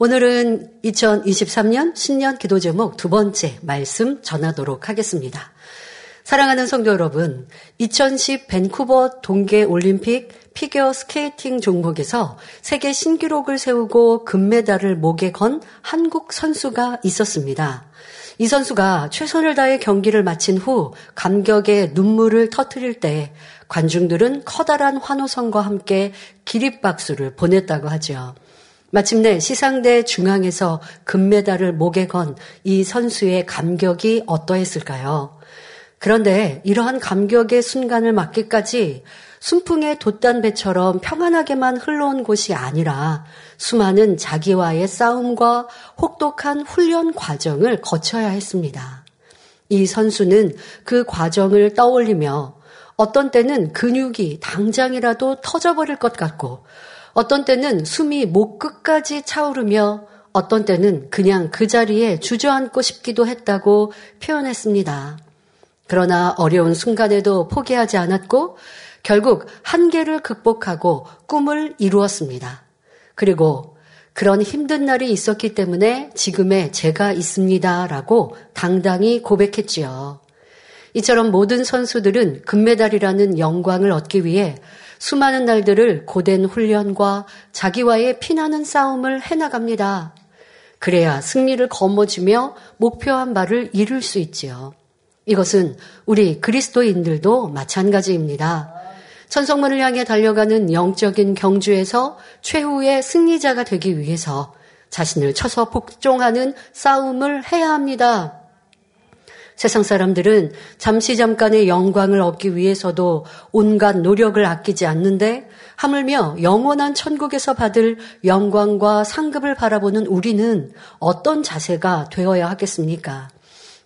오늘은 2023년 신년 기도 제목 두 번째 말씀 전하도록 하겠습니다. 사랑하는 성도 여러분, 2010 밴쿠버 동계 올림픽 피겨 스케이팅 종목에서 세계 신기록을 세우고 금메달을 목에 건 한국 선수가 있었습니다. 이 선수가 최선을 다해 경기를 마친 후 감격의 눈물을 터뜨릴 때 관중들은 커다란 환호성과 함께 기립박수를 보냈다고 하죠. 마침내 시상대 중앙에서 금메달을 목에 건 이 선수의 감격이 어떠했을까요? 그런데 이러한 감격의 순간을 맞기까지 순풍의 돛단배처럼 평안하게만 흘러온 곳이 아니라 수많은 자기와의 싸움과 혹독한 훈련 과정을 거쳐야 했습니다. 이 선수는 그 과정을 떠올리며 어떤 때는 근육이 당장이라도 터져버릴 것 같고 어떤 때는 숨이 목 끝까지 차오르며 어떤 때는 그냥 그 자리에 주저앉고 싶기도 했다고 표현했습니다. 그러나 어려운 순간에도 포기하지 않았고 결국 한계를 극복하고 꿈을 이루었습니다. 그리고 그런 힘든 날이 있었기 때문에 지금의 제가 있습니다. 라고 당당히 고백했지요. 이처럼 모든 선수들은 금메달이라는 영광을 얻기 위해 수많은 날들을 고된 훈련과 자기와의 피나는 싸움을 해나갑니다. 그래야 승리를 거머쥐며 목표한 바를 이룰 수 있지요. 이것은 우리 그리스도인들도 마찬가지입니다. 천성문을 향해 달려가는 영적인 경주에서 최후의 승리자가 되기 위해서 자신을 쳐서 복종하는 싸움을 해야 합니다. 세상 사람들은 잠시 잠깐의 영광을 얻기 위해서도 온갖 노력을 아끼지 않는데 하물며 영원한 천국에서 받을 영광과 상급을 바라보는 우리는 어떤 자세가 되어야 하겠습니까?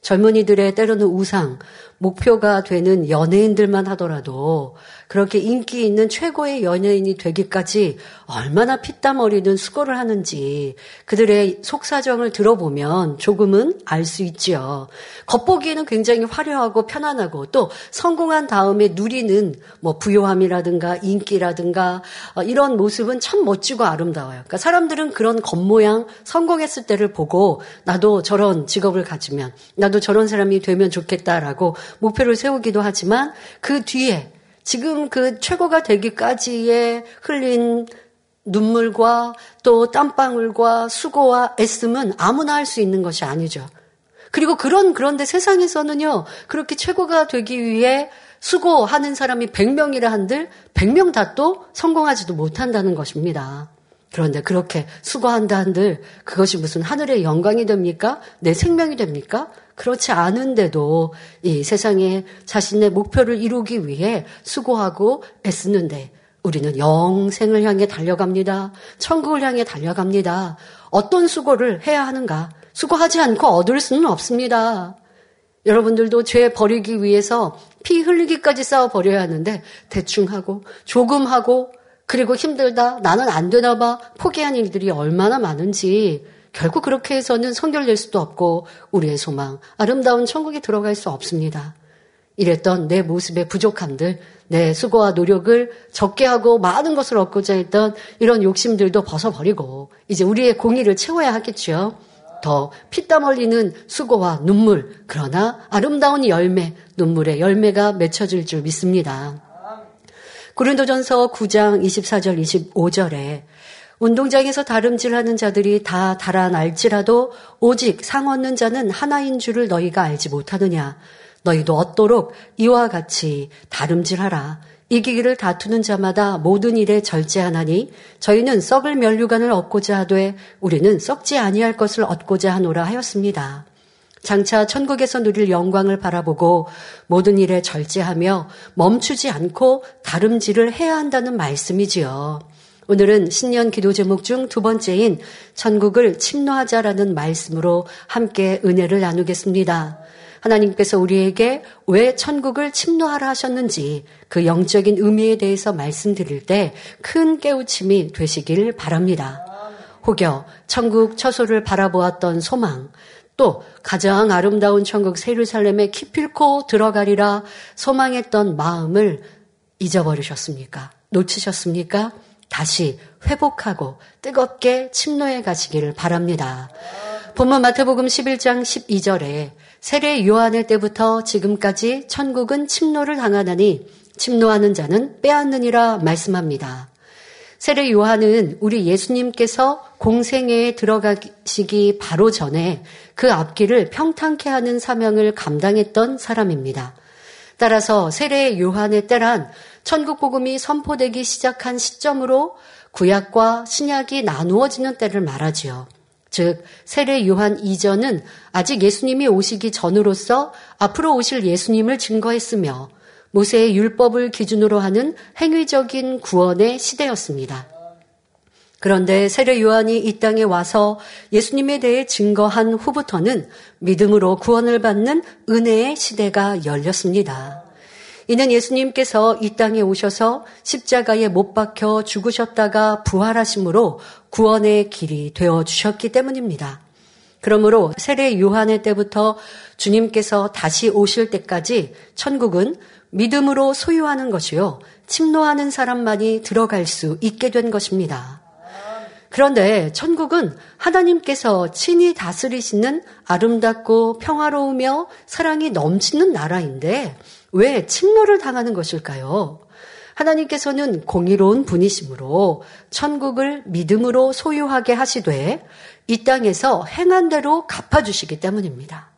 젊은이들의 때로는 우상, 목표가 되는 연예인들만 하더라도 그렇게 인기 있는 최고의 연예인이 되기까지 얼마나 피땀 어리는 수고를 하는지 그들의 속사정을 들어보면 조금은 알 수 있지요. 겉보기에는 굉장히 화려하고 편안하고 또 성공한 다음에 누리는 뭐 부요함이라든가 인기라든가 어, 이런 모습은 참 멋지고 아름다워요. 그러니까 사람들은 그런 겉모양 성공했을 때를 보고 나도 저런 직업을 가지면 나도 저런 사람이 되면 좋겠다라고 목표를 세우기도 하지만 그 뒤에 지금 그 최고가 되기까지의 흘린 눈물과 또 땀방울과 수고와 애씀은 아무나 할 수 있는 것이 아니죠. 그리고 그런, 그런데 세상에서는요, 그렇게 최고가 되기 위해 수고하는 사람이 100명이라 한들 100명 다 또 성공하지도 못한다는 것입니다. 그런데 그렇게 수고한다 한들 그것이 무슨 하늘의 영광이 됩니까? 내 생명이 됩니까? 그렇지 않은데도 이 세상에 자신의 목표를 이루기 위해 수고하고 애쓰는데 우리는 영생을 향해 달려갑니다. 천국을 향해 달려갑니다. 어떤 수고를 해야 하는가? 수고하지 않고 얻을 수는 없습니다. 여러분들도 죄 버리기 위해서 피 흘리기까지 싸워 버려야 하는데 대충 하고 조금 하고 그리고 힘들다 나는 안 되나 봐 포기한 일들이 얼마나 많은지 결국 그렇게 해서는 성결될 수도 없고 우리의 소망, 아름다운 천국에 들어갈 수 없습니다. 이랬던 내 모습의 부족함들, 내 수고와 노력을 적게 하고 많은 것을 얻고자 했던 이런 욕심들도 벗어버리고 이제 우리의 공의를 채워야 하겠죠. 더 피땀 흘리는 수고와 눈물, 그러나 아름다운 열매, 눈물의 열매가 맺혀질 줄 믿습니다. 고린도전서 9장 24절 25절에 운동장에서 다름질하는 자들이 다 달아날지라도 오직 상 얻는 자는 하나인 줄을 너희가 알지 못하느냐. 너희도 얻도록 이와 같이 다름질하라. 이기기를 다투는 자마다 모든 일에 절제하나니 저희는 썩을 멸류관을 얻고자 하되 우리는 썩지 아니할 것을 얻고자 하노라 하였습니다. 장차 천국에서 누릴 영광을 바라보고 모든 일에 절제하며 멈추지 않고 다름질을 해야 한다는 말씀이지요. 오늘은 신년 기도 제목 중 두 번째인 천국을 침노하자라는 말씀으로 함께 은혜를 나누겠습니다. 하나님께서 우리에게 왜 천국을 침노하라 하셨는지 그 영적인 의미에 대해서 말씀드릴 때 큰 깨우침이 되시길 바랍니다. 혹여 천국 처소를 바라보았던 소망, 또 가장 아름다운 천국 세르살렘에 기필코 들어가리라 소망했던 마음을 잊어버리셨습니까? 놓치셨습니까? 다시 회복하고 뜨겁게 침노해 가시기를 바랍니다. 본문 마태복음 11장 12절에 세례 요한의 때부터 지금까지 천국은 침노를 당하나니 침노하는 자는 빼앗느니라 말씀합니다. 세례 요한은 우리 예수님께서 공생애에 들어가시기 바로 전에 그 앞길을 평탄케 하는 사명을 감당했던 사람입니다. 따라서 세례 요한의 때란 천국 복음이 선포되기 시작한 시점으로 구약과 신약이 나누어지는 때를 말하지요. 즉 세례 요한 이전은 아직 예수님이 오시기 전으로서 앞으로 오실 예수님을 증거했으며 모세의 율법을 기준으로 하는 행위적인 구원의 시대였습니다. 그런데 세례 요한이 이 땅에 와서 예수님에 대해 증거한 후부터는 믿음으로 구원을 받는 은혜의 시대가 열렸습니다. 이는 예수님께서 이 땅에 오셔서 십자가에 못 박혀 죽으셨다가 부활하심으로 구원의 길이 되어 주셨기 때문입니다. 그러므로 세례 요한의 때부터 주님께서 다시 오실 때까지 천국은 믿음으로 소유하는 것이요. 침노하는 사람만이 들어갈 수 있게 된 것입니다. 그런데 천국은 하나님께서 친히 다스리시는 아름답고 평화로우며 사랑이 넘치는 나라인데 왜 침노를 당하는 것일까요? 하나님께서는 공의로운 분이시므로 천국을 믿음으로 소유하게 하시되 이 땅에서 행한 대로 갚아주시기 때문입니다.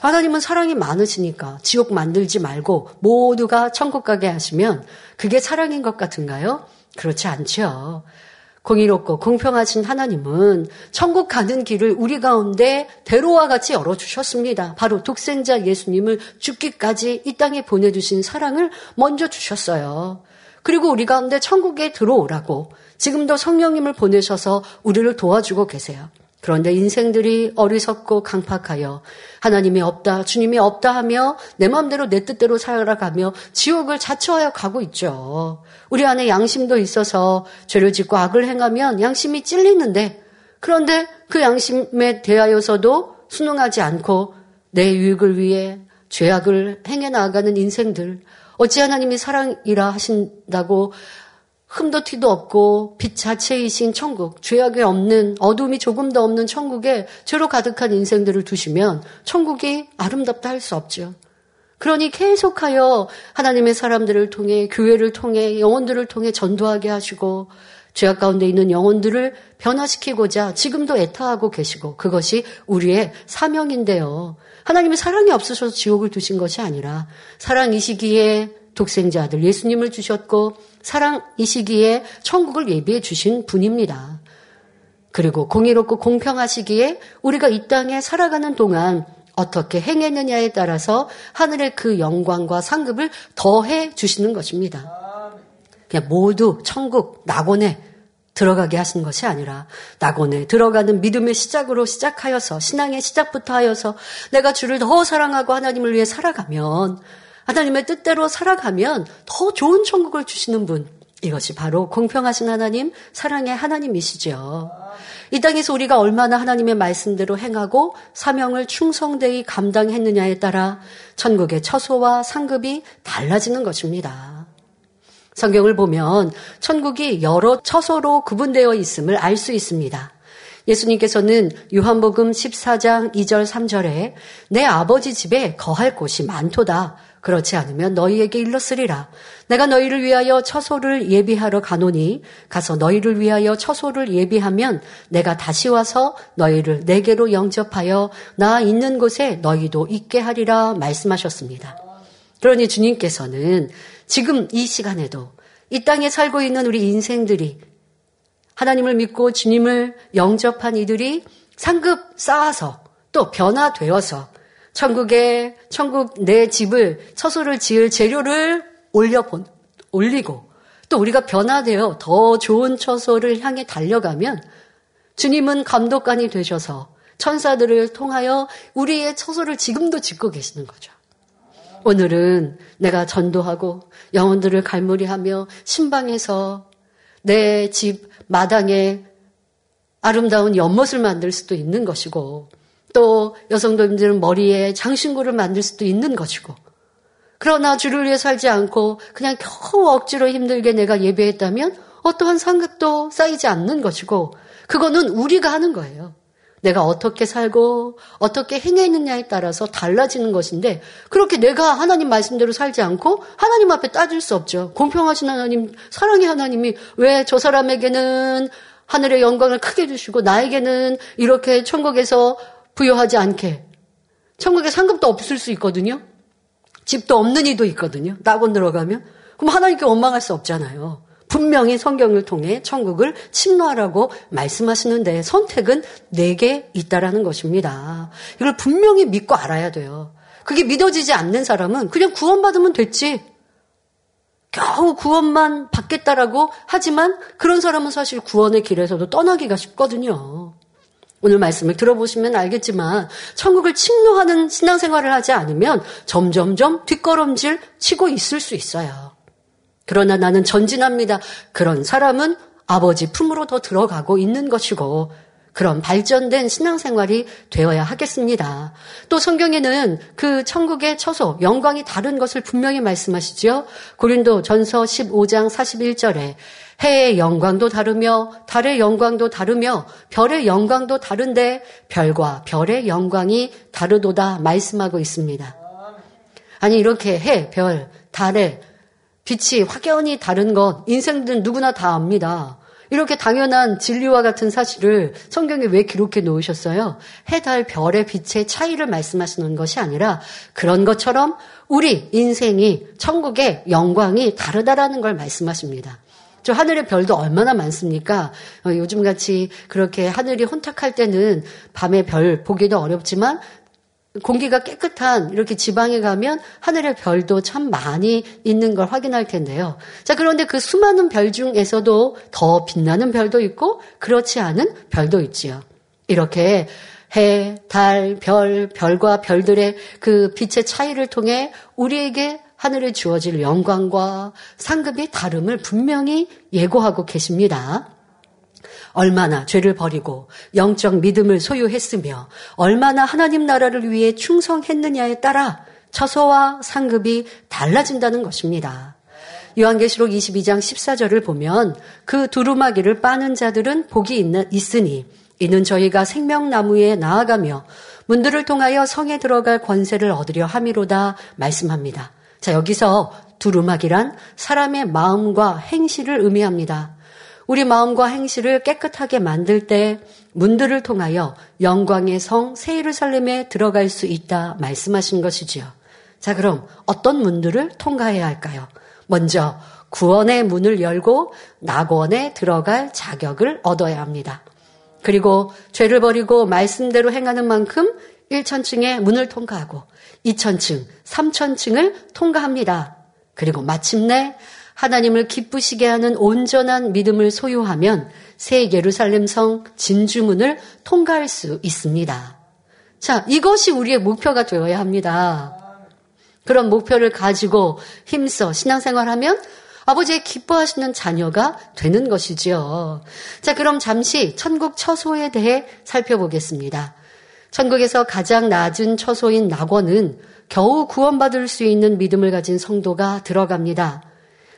하나님은 사랑이 많으시니까 지옥 만들지 말고 모두가 천국 가게 하시면 그게 사랑인 것 같은가요? 그렇지 않죠. 공의롭고 공평하신 하나님은 천국 가는 길을 우리 가운데 대로와 같이 열어주셨습니다. 바로 독생자 예수님을 죽기까지 이 땅에 보내주신 사랑을 먼저 주셨어요. 그리고 우리 가운데 천국에 들어오라고 지금도 성령님을 보내셔서 우리를 도와주고 계세요. 그런데 인생들이 어리석고 강팍하여 하나님이 없다, 주님이 없다 하며 내 마음대로 내 뜻대로 살아가며 지옥을 자처하여 가고 있죠. 우리 안에 양심도 있어서 죄를 짓고 악을 행하면 양심이 찔리는데 그런데 그 양심에 대하여서도 순응하지 않고 내 유익을 위해 죄악을 행해 나가는 인생들 어찌 하나님이 사랑이라 하신다고 흠도 티도 없고 빛 자체이신 천국, 죄악이 없는 어둠이 조금 더 없는 천국에 죄로 가득한 인생들을 두시면 천국이 아름답다 할 수 없죠. 그러니 계속하여 하나님의 사람들을 통해 교회를 통해 영혼들을 통해 전도하게 하시고 죄악 가운데 있는 영혼들을 변화시키고자 지금도 애타하고 계시고 그것이 우리의 사명인데요. 하나님의 사랑이 없으셔서 지옥을 두신 것이 아니라 사랑이시기에 독생자 아들 예수님을 주셨고 사랑이시기에 천국을 예비해 주신 분입니다. 그리고 공의롭고 공평하시기에 우리가 이 땅에 살아가는 동안 어떻게 행했느냐에 따라서 하늘의 그 영광과 상급을 더해 주시는 것입니다. 그냥 모두 천국 낙원에 들어가게 하신 것이 아니라 낙원에 들어가는 믿음의 시작으로 시작하여서 신앙의 시작부터 하여서 내가 주를 더 사랑하고 하나님을 위해 살아가면 하나님의 뜻대로 살아가면 더 좋은 천국을 주시는 분. 이것이 바로 공평하신 하나님, 사랑의 하나님이시죠. 이 땅에서 우리가 얼마나 하나님의 말씀대로 행하고 사명을 충성되이 감당했느냐에 따라 천국의 처소와 상급이 달라지는 것입니다. 성경을 보면 천국이 여러 처소로 구분되어 있음을 알 수 있습니다. 예수님께서는 요한복음 14장 2절 3절에 내 아버지 집에 거할 곳이 많도다. 그렇지 않으면 너희에게 일렀으리라. 내가 너희를 위하여 처소를 예비하러 가노니 가서 너희를 위하여 처소를 예비하면 내가 다시 와서 너희를 내게로 영접하여 나 있는 곳에 너희도 있게 하리라 말씀하셨습니다. 그러니 주님께서는 지금 이 시간에도 이 땅에 살고 있는 우리 인생들이 하나님을 믿고 주님을 영접한 이들이 상급 쌓아서 또 변화되어서 천국에 천국 내 집을 처소를 지을 재료를 올려 본 올리고 또 우리가 변화되어 더 좋은 처소를 향해 달려가면 주님은 감독관이 되셔서 천사들을 통하여 우리의 처소를 지금도 짓고 계시는 거죠. 오늘은 내가 전도하고 영혼들을 갈무리하며 신방에서 내 집 마당에 아름다운 연못을 만들 수도 있는 것이고 또 여성들은 머리에 장신구를 만들 수도 있는 것이고 그러나 주를 위해 살지 않고 그냥 겨우 억지로 힘들게 내가 예배했다면 어떠한 상급도 쌓이지 않는 것이고 그거는 우리가 하는 거예요. 내가 어떻게 살고 어떻게 행했느냐에 따라서 달라지는 것인데 그렇게 내가 하나님 말씀대로 살지 않고 하나님 앞에 따질 수 없죠. 공평하신 하나님, 사랑의 하나님이 왜 저 사람에게는 하늘의 영광을 크게 주시고 나에게는 이렇게 천국에서 부여하지 않게 천국에 상급도 없을 수 있거든요. 집도 없는 이도 있거든요. 낙원 들어가면 그럼 하나님께 원망할 수 없잖아요. 분명히 성경을 통해 천국을 침노하라고 말씀하시는데 선택은 내게 있다라는 것입니다. 이걸 분명히 믿고 알아야 돼요. 그게 믿어지지 않는 사람은 그냥 구원받으면 됐지. 겨우 구원만 받겠다라고 하지만 그런 사람은 사실 구원의 길에서도 떠나기가 쉽거든요. 오늘 말씀을 들어보시면 알겠지만 천국을 침노하는 신앙생활을 하지 않으면 점점점 뒷걸음질 치고 있을 수 있어요. 그러나 나는 전진합니다. 그런 사람은 아버지 품으로 더 들어가고 있는 것이고 그런 발전된 신앙생활이 되어야 하겠습니다. 또 성경에는 그 천국의 처소, 영광이 다른 것을 분명히 말씀하시죠. 고린도 전서 15장 41절에 해의 영광도 다르며 달의 영광도 다르며 별의 영광도 다른데 별과 별의 영광이 다르도다 말씀하고 있습니다. 아니 이렇게 해, 별, 달의 빛이 확연히 다른 것 인생들 누구나 다 압니다. 이렇게 당연한 진리와 같은 사실을 성경에 왜 기록해 놓으셨어요? 해, 달, 별의 빛의 차이를 말씀하시는 것이 아니라 그런 것처럼 우리 인생이 천국의 영광이 다르다라는 걸 말씀하십니다. 저 하늘의 별도 얼마나 많습니까? 어, 요즘 같이 그렇게 하늘이 혼탁할 때는 밤에 별 보기도 어렵지만 공기가 깨끗한 이렇게 지방에 가면 하늘의 별도 참 많이 있는 걸 확인할 텐데요. 자, 그런데 그 수많은 별 중에서도 더 빛나는 별도 있고 그렇지 않은 별도 있지요. 이렇게 해, 달, 별, 별과 별들의 그 빛의 차이를 통해 우리에게 하늘에 주어질 영광과 상급의 다름을 분명히 예고하고 계십니다. 얼마나 죄를 버리고 영적 믿음을 소유했으며 얼마나 하나님 나라를 위해 충성했느냐에 따라 처소와 상급이 달라진다는 것입니다. 요한계시록 22장 14절을 보면 그 두루마기를 빠는 자들은 복이 있는, 있으니 이는 저희가 생명나무에 나아가며 문들을 통하여 성에 들어갈 권세를 얻으려 함이로다 말씀합니다. 자, 여기서 두루마기란 사람의 마음과 행실을 의미합니다. 우리 마음과 행실을 깨끗하게 만들 때 문들을 통하여 영광의 성 세이르살렘에 들어갈 수 있다 말씀하신 것이지요. 자, 그럼 어떤 문들을 통과해야 할까요? 먼저 구원의 문을 열고 낙원에 들어갈 자격을 얻어야 합니다. 그리고 죄를 버리고 말씀대로 행하는 만큼 1천층의 문을 통과하고 2천층, 3천층을 통과합니다. 그리고 마침내 하나님을 기쁘시게 하는 온전한 믿음을 소유하면 새 예루살렘 성 진주문을 통과할 수 있습니다. 자, 이것이 우리의 목표가 되어야 합니다. 그런 목표를 가지고 힘써 신앙생활하면 아버지의 기뻐하시는 자녀가 되는 것이지요. 자, 그럼 잠시 천국 처소에 대해 살펴보겠습니다. 천국에서 가장 낮은 처소인 낙원은 겨우 구원받을 수 있는 믿음을 가진 성도가 들어갑니다.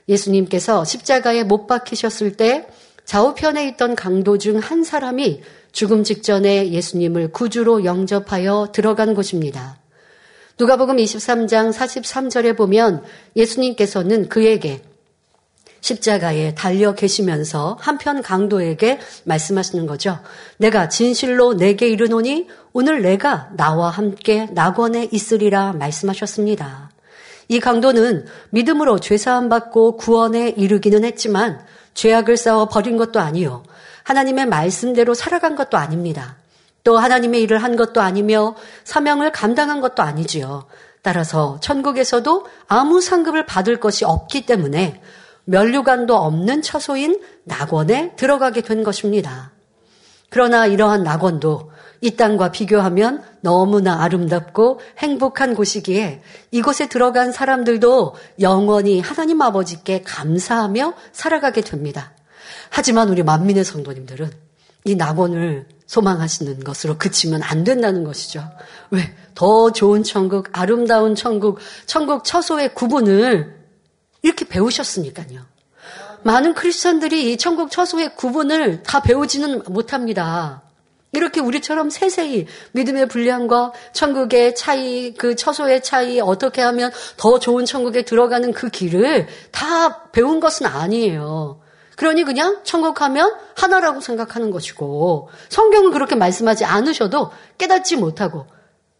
예수님께서 십자가에 못 박히셨을 때 좌우편에 있던 강도 중 한 사람이 죽음 직전에 예수님을 구주로 영접하여 들어간 곳입니다. 누가복음 23장 43절에 보면 예수님께서는 그에게 십자가에 달려 계시면서 한편 강도에게 말씀하시는 거죠. 내가 진실로 내게 이르노니 오늘 내가 나와 함께 낙원에 있으리라 말씀하셨습니다. 이 강도는 믿음으로 죄사함 받고 구원에 이르기는 했지만 죄악을 쌓아 버린 것도 아니요. 하나님의 말씀대로 살아간 것도 아닙니다. 또 하나님의 일을 한 것도 아니며 사명을 감당한 것도 아니지요. 따라서 천국에서도 아무 상급을 받을 것이 없기 때문에 면류관도 없는 처소인 낙원에 들어가게 된 것입니다. 그러나 이러한 낙원도 이 땅과 비교하면 너무나 아름답고 행복한 곳이기에 이곳에 들어간 사람들도 영원히 하나님 아버지께 감사하며 살아가게 됩니다. 하지만 우리 만민의 성도님들은 이 낙원을 소망하시는 것으로 그치면 안 된다는 것이죠. 왜? 더 좋은 천국, 아름다운 천국, 천국 처소의 구분을 이렇게 배우셨으니까요. 많은 크리스천들이 이 천국 처소의 구분을 다 배우지는 못합니다. 이렇게 우리처럼 세세히 믿음의 분량과 천국의 차이, 그 처소의 차이, 어떻게 하면 더 좋은 천국에 들어가는 그 길을 다 배운 것은 아니에요. 그러니 그냥 천국 하면 하나라고 생각하는 것이고 성경은 그렇게 말씀하지 않으셔도 깨닫지 못하고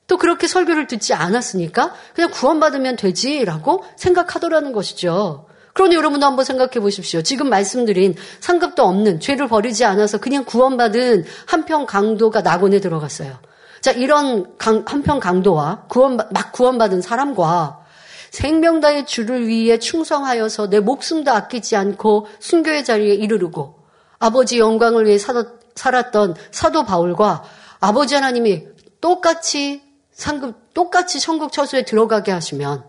또 그렇게 설교를 듣지 않았으니까 그냥 구원받으면 되지라고 생각하더라는 것이죠. 그러니 여러분도 한번 생각해 보십시오. 지금 말씀드린 상급도 없는 죄를 버리지 않아서 그냥 구원받은 한평 강도가 낙원에 들어갔어요. 자, 이런 한평 강도와 구원, 막 구원받은 사람과 생명 다의 주를 위해 충성하여서 내 목숨도 아끼지 않고 순교의 자리에 이르르고 아버지 영광을 위해 살았던 사도 바울과 아버지 하나님이 똑같이 상급, 똑같이 천국 처소에 들어가게 하시면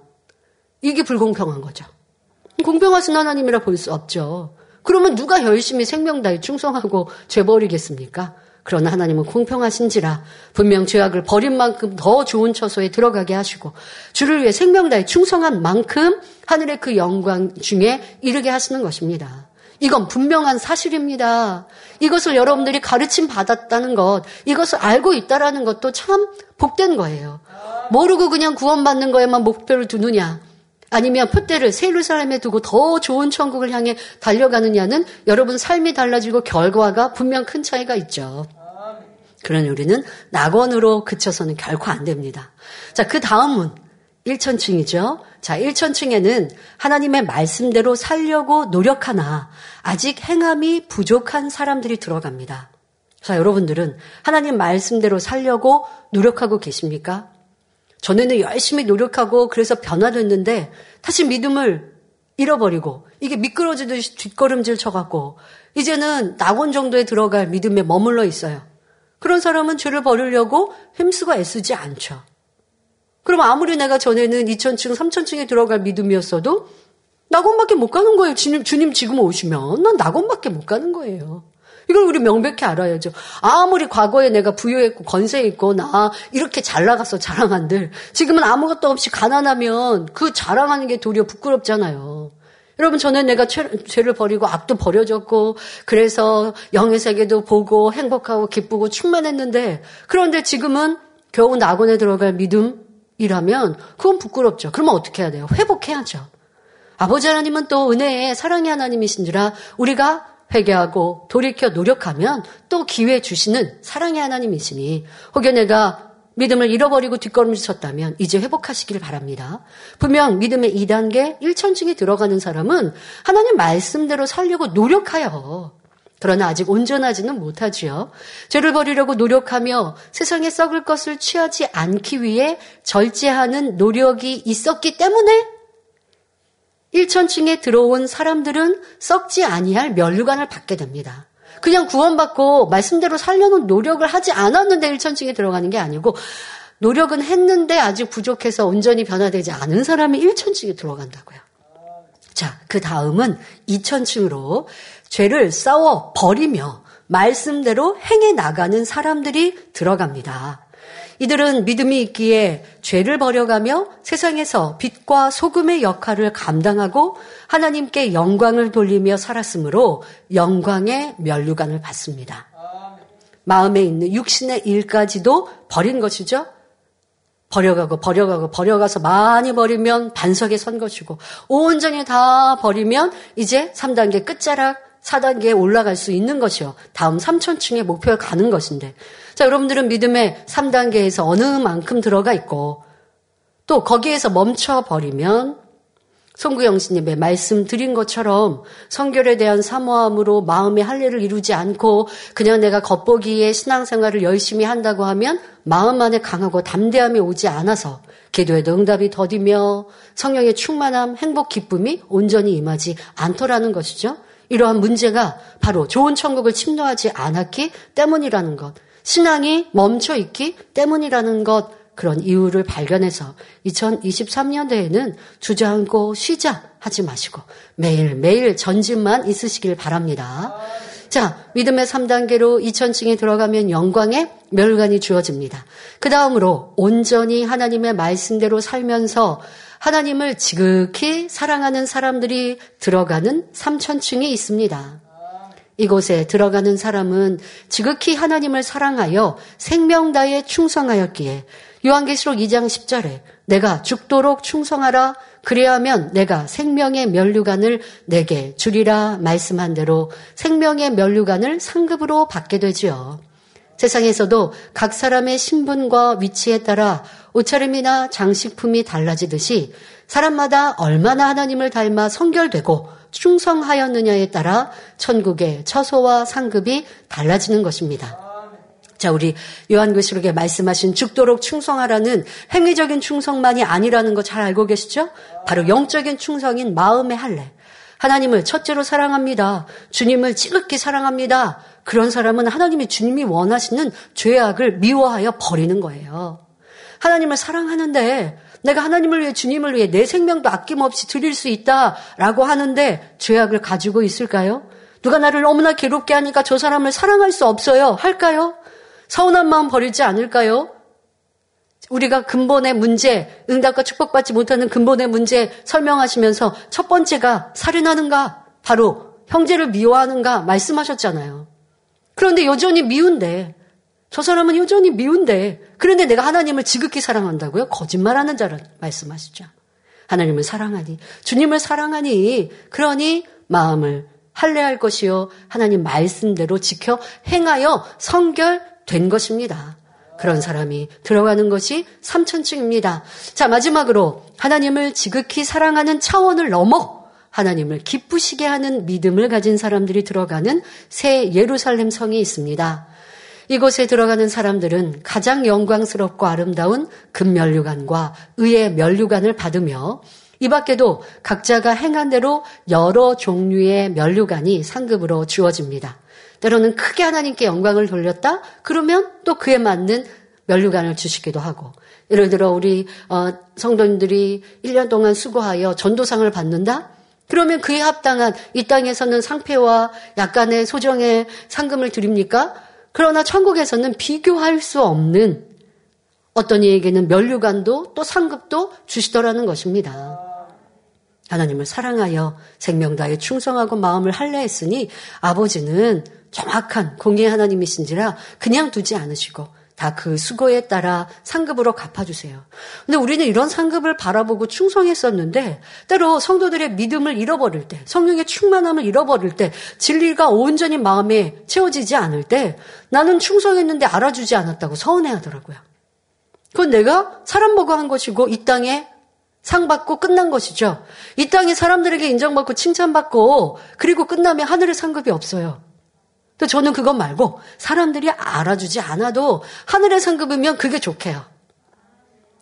이게 불공평한 거죠. 공평하신 하나님이라 볼 수 없죠. 그러면 누가 열심히 생명 다해 충성하고 죄 버리겠습니까? 그러나 하나님은 공평하신지라 분명 죄악을 버린 만큼 더 좋은 처소에 들어가게 하시고 주를 위해 생명 다해 충성한 만큼 하늘의 그 영광 중에 이르게 하시는 것입니다. 이건 분명한 사실입니다. 이것을 여러분들이 가르침 받았다는 것, 이것을 알고 있다라는 것도 참 복된 거예요. 모르고 그냥 구원받는 거에만 목표를 두느냐? 아니면 표대를 세루살렘에 두고 더 좋은 천국을 향해 달려가느냐는 여러분 삶이 달라지고 결과가 분명 큰 차이가 있죠. 그러니 우리는 낙원으로 그쳐서는 결코 안 됩니다. 자, 그 다음은 1천층이죠. 자, 1천층에는 하나님의 말씀대로 살려고 노력하나 아직 행함이 부족한 사람들이 들어갑니다. 자, 여러분들은 하나님 말씀대로 살려고 노력하고 계십니까? 전에는 열심히 노력하고 그래서 변화됐는데 다시 믿음을 잃어버리고 이게 미끄러지듯이 뒷걸음질 쳐갖고 이제는 낙원 정도에 들어갈 믿음에 머물러 있어요. 그런 사람은 죄를 버리려고 힘쓰고 애쓰지 않죠. 그럼 아무리 내가 전에는 2천층, 3천층에 들어갈 믿음이었어도 낙원밖에 못 가는 거예요. 주님, 주님 지금 오시면 난 낙원밖에 못 가는 거예요. 이걸 우리 명백히 알아야죠. 아무리 과거에 내가 부유했고 건세했고 나 이렇게 잘 나가서 자랑한들 지금은 아무것도 없이 가난하면 그 자랑하는 게 도리어 부끄럽잖아요. 여러분 저는 내가 죄, 를 버리고 악도 버려졌고 그래서 영의 세계도 보고 행복하고 기쁘고 충만했는데 그런데 지금은 겨우 낙원에 들어갈 믿음 이라면 그건 부끄럽죠. 그러면 어떻게 해야 돼요? 회복해야죠. 아버지 하나님은 또 은혜의 사랑의 하나님이신지라 우리가 회개하고 돌이켜 노력하면 또 기회 주시는 사랑의 하나님이시니 혹여 내가 믿음을 잃어버리고 뒷걸음질 쳤다면 이제 회복하시길 바랍니다. 분명 믿음의 2단계 1천층에 들어가는 사람은 하나님 말씀대로 살려고 노력하여 그러나 아직 온전하지는 못하지요. 죄를 버리려고 노력하며 세상에 썩을 것을 취하지 않기 위해 절제하는 노력이 있었기 때문에 1천층에 들어온 사람들은 썩지 아니할 멸류관을 받게 됩니다. 그냥 구원받고 말씀대로 살려는 노력을 하지 않았는데 1천층에 들어가는 게 아니고 노력은 했는데 아직 부족해서 온전히 변화되지 않은 사람이 1천층에 들어간다고요. 자, 그 다음은 2천층으로 죄를 싸워 버리며 말씀대로 행해 나가는 사람들이 들어갑니다. 이들은 믿음이 있기에 죄를 버려가며 세상에서 빛과 소금의 역할을 감당하고 하나님께 영광을 돌리며 살았으므로 영광의 면류관을 받습니다. 마음에 있는 육신의 일까지도 버린 것이죠. 버려가고 버려가고 버려가서 많이 버리면 반석에 선 것이고 온전히 다 버리면 이제 3단계 끝자락 4단계에 올라갈 수 있는 것이요. 다음 3천층의 목표에 가는 것인데 자, 여러분들은 믿음의 3단계에서 어느 만큼 들어가 있고 또 거기에서 멈춰버리면 송구영신님의 말씀 드린 것처럼 성결에 대한 사모함으로 마음의 할례를 이루지 않고 그냥 내가 겉보기에 신앙생활을 열심히 한다고 하면 마음 안에 강하고 담대함이 오지 않아서 기도에도 응답이 더디며 성령의 충만함, 행복, 기쁨이 온전히 임하지 않더라는 것이죠. 이러한 문제가 바로 좋은 천국을 침노하지 않았기 때문이라는 것. 신앙이 멈춰 있기 때문이라는 것 그런 이유를 발견해서 2023년도에는 주저앉고 쉬자 하지 마시고 매일매일 전진만 있으시길 바랍니다. 자, 믿음의 3단계로 2000층에 들어가면 영광의 멸관이 주어집니다. 그 다음으로 온전히 하나님의 말씀대로 살면서 하나님을 지극히 사랑하는 사람들이 들어가는 삼천층이 있습니다. 이곳에 들어가는 사람은 지극히 하나님을 사랑하여 생명 다에 충성하였기에 요한계시록 2장 10절에 내가 죽도록 충성하라 그리하면 내가 생명의 면류관을 내게 주리라 말씀한 대로 생명의 면류관을 상급으로 받게 되지요. 세상에서도 각 사람의 신분과 위치에 따라 옷차림이나 장식품이 달라지듯이 사람마다 얼마나 하나님을 닮아 성결되고 충성하였느냐에 따라 천국의 처소와 상급이 달라지는 것입니다. 자, 우리 요한계시록에 말씀하신 죽도록 충성하라는 행위적인 충성만이 아니라는 거 잘 알고 계시죠? 바로 영적인 충성인 마음의 할례. 하나님을 첫째로 사랑합니다. 주님을 지극히 사랑합니다. 그런 사람은 하나님이 주님이 원하시는 죄악을 미워하여 버리는 거예요. 하나님을 사랑하는데 내가 하나님을 위해 주님을 위해 내 생명도 아낌없이 드릴 수 있다라고 하는데 죄악을 가지고 있을까요? 누가 나를 너무나 괴롭게 하니까 저 사람을 사랑할 수 없어요. 할까요? 서운한 마음 버리지 않을까요? 우리가 근본의 문제, 응답과 축복받지 못하는 근본의 문제 설명하시면서 첫 번째가 살인하는가? 바로 형제를 미워하는가? 말씀하셨잖아요. 그런데 여전히 미운데, 저 사람은 여전히 미운데, 그런데 내가 하나님을 지극히 사랑한다고요? 거짓말하는 자를 말씀하시죠. 하나님을 사랑하니, 주님을 사랑하니, 그러니 마음을 할례할 것이요. 하나님 말씀대로 지켜 행하여 성결된 것입니다. 그런 사람이 들어가는 것이 삼천층입니다. 자, 마지막으로 하나님을 지극히 사랑하는 차원을 넘어 하나님을 기쁘시게 하는 믿음을 가진 사람들이 들어가는 새 예루살렘 성이 있습니다. 이곳에 들어가는 사람들은 가장 영광스럽고 아름다운 금면류관과 의의 면류관을 받으며 이 밖에도 각자가 행한 대로 여러 종류의 면류관이 상급으로 주어집니다. 때로는 크게 하나님께 영광을 돌렸다? 그러면 또 그에 맞는 면류관을 주시기도 하고 예를 들어 우리 어, 성도님들이 1년 동안 수고하여 전도상을 받는다? 그러면 그에 합당한 이 땅에서는 상패와 약간의 소정의 상금을 드립니까? 그러나 천국에서는 비교할 수 없는 어떤 이에게는 면류관도 또 상급도 주시더라는 것입니다. 하나님을 사랑하여 생명다에 충성하고 마음을 할례했으니 아버지는 정확한 공의 하나님이신지라 그냥 두지 않으시고 다 그 수고에 따라 상급으로 갚아주세요. 근데 우리는 이런 상급을 바라보고 충성했었는데 때로 성도들의 믿음을 잃어버릴 때, 성령의 충만함을 잃어버릴 때, 진리가 온전히 마음에 채워지지 않을 때 나는 충성했는데 알아주지 않았다고 서운해하더라고요. 그건 내가 사람 보고 한 것이고 이 땅에 상 받고 끝난 것이죠. 이 땅에 사람들에게 인정받고 칭찬받고 그리고 끝나면 하늘의 상급이 없어요. 근데 저는 그것 말고 사람들이 알아주지 않아도 하늘의 상급이면 그게 좋게요.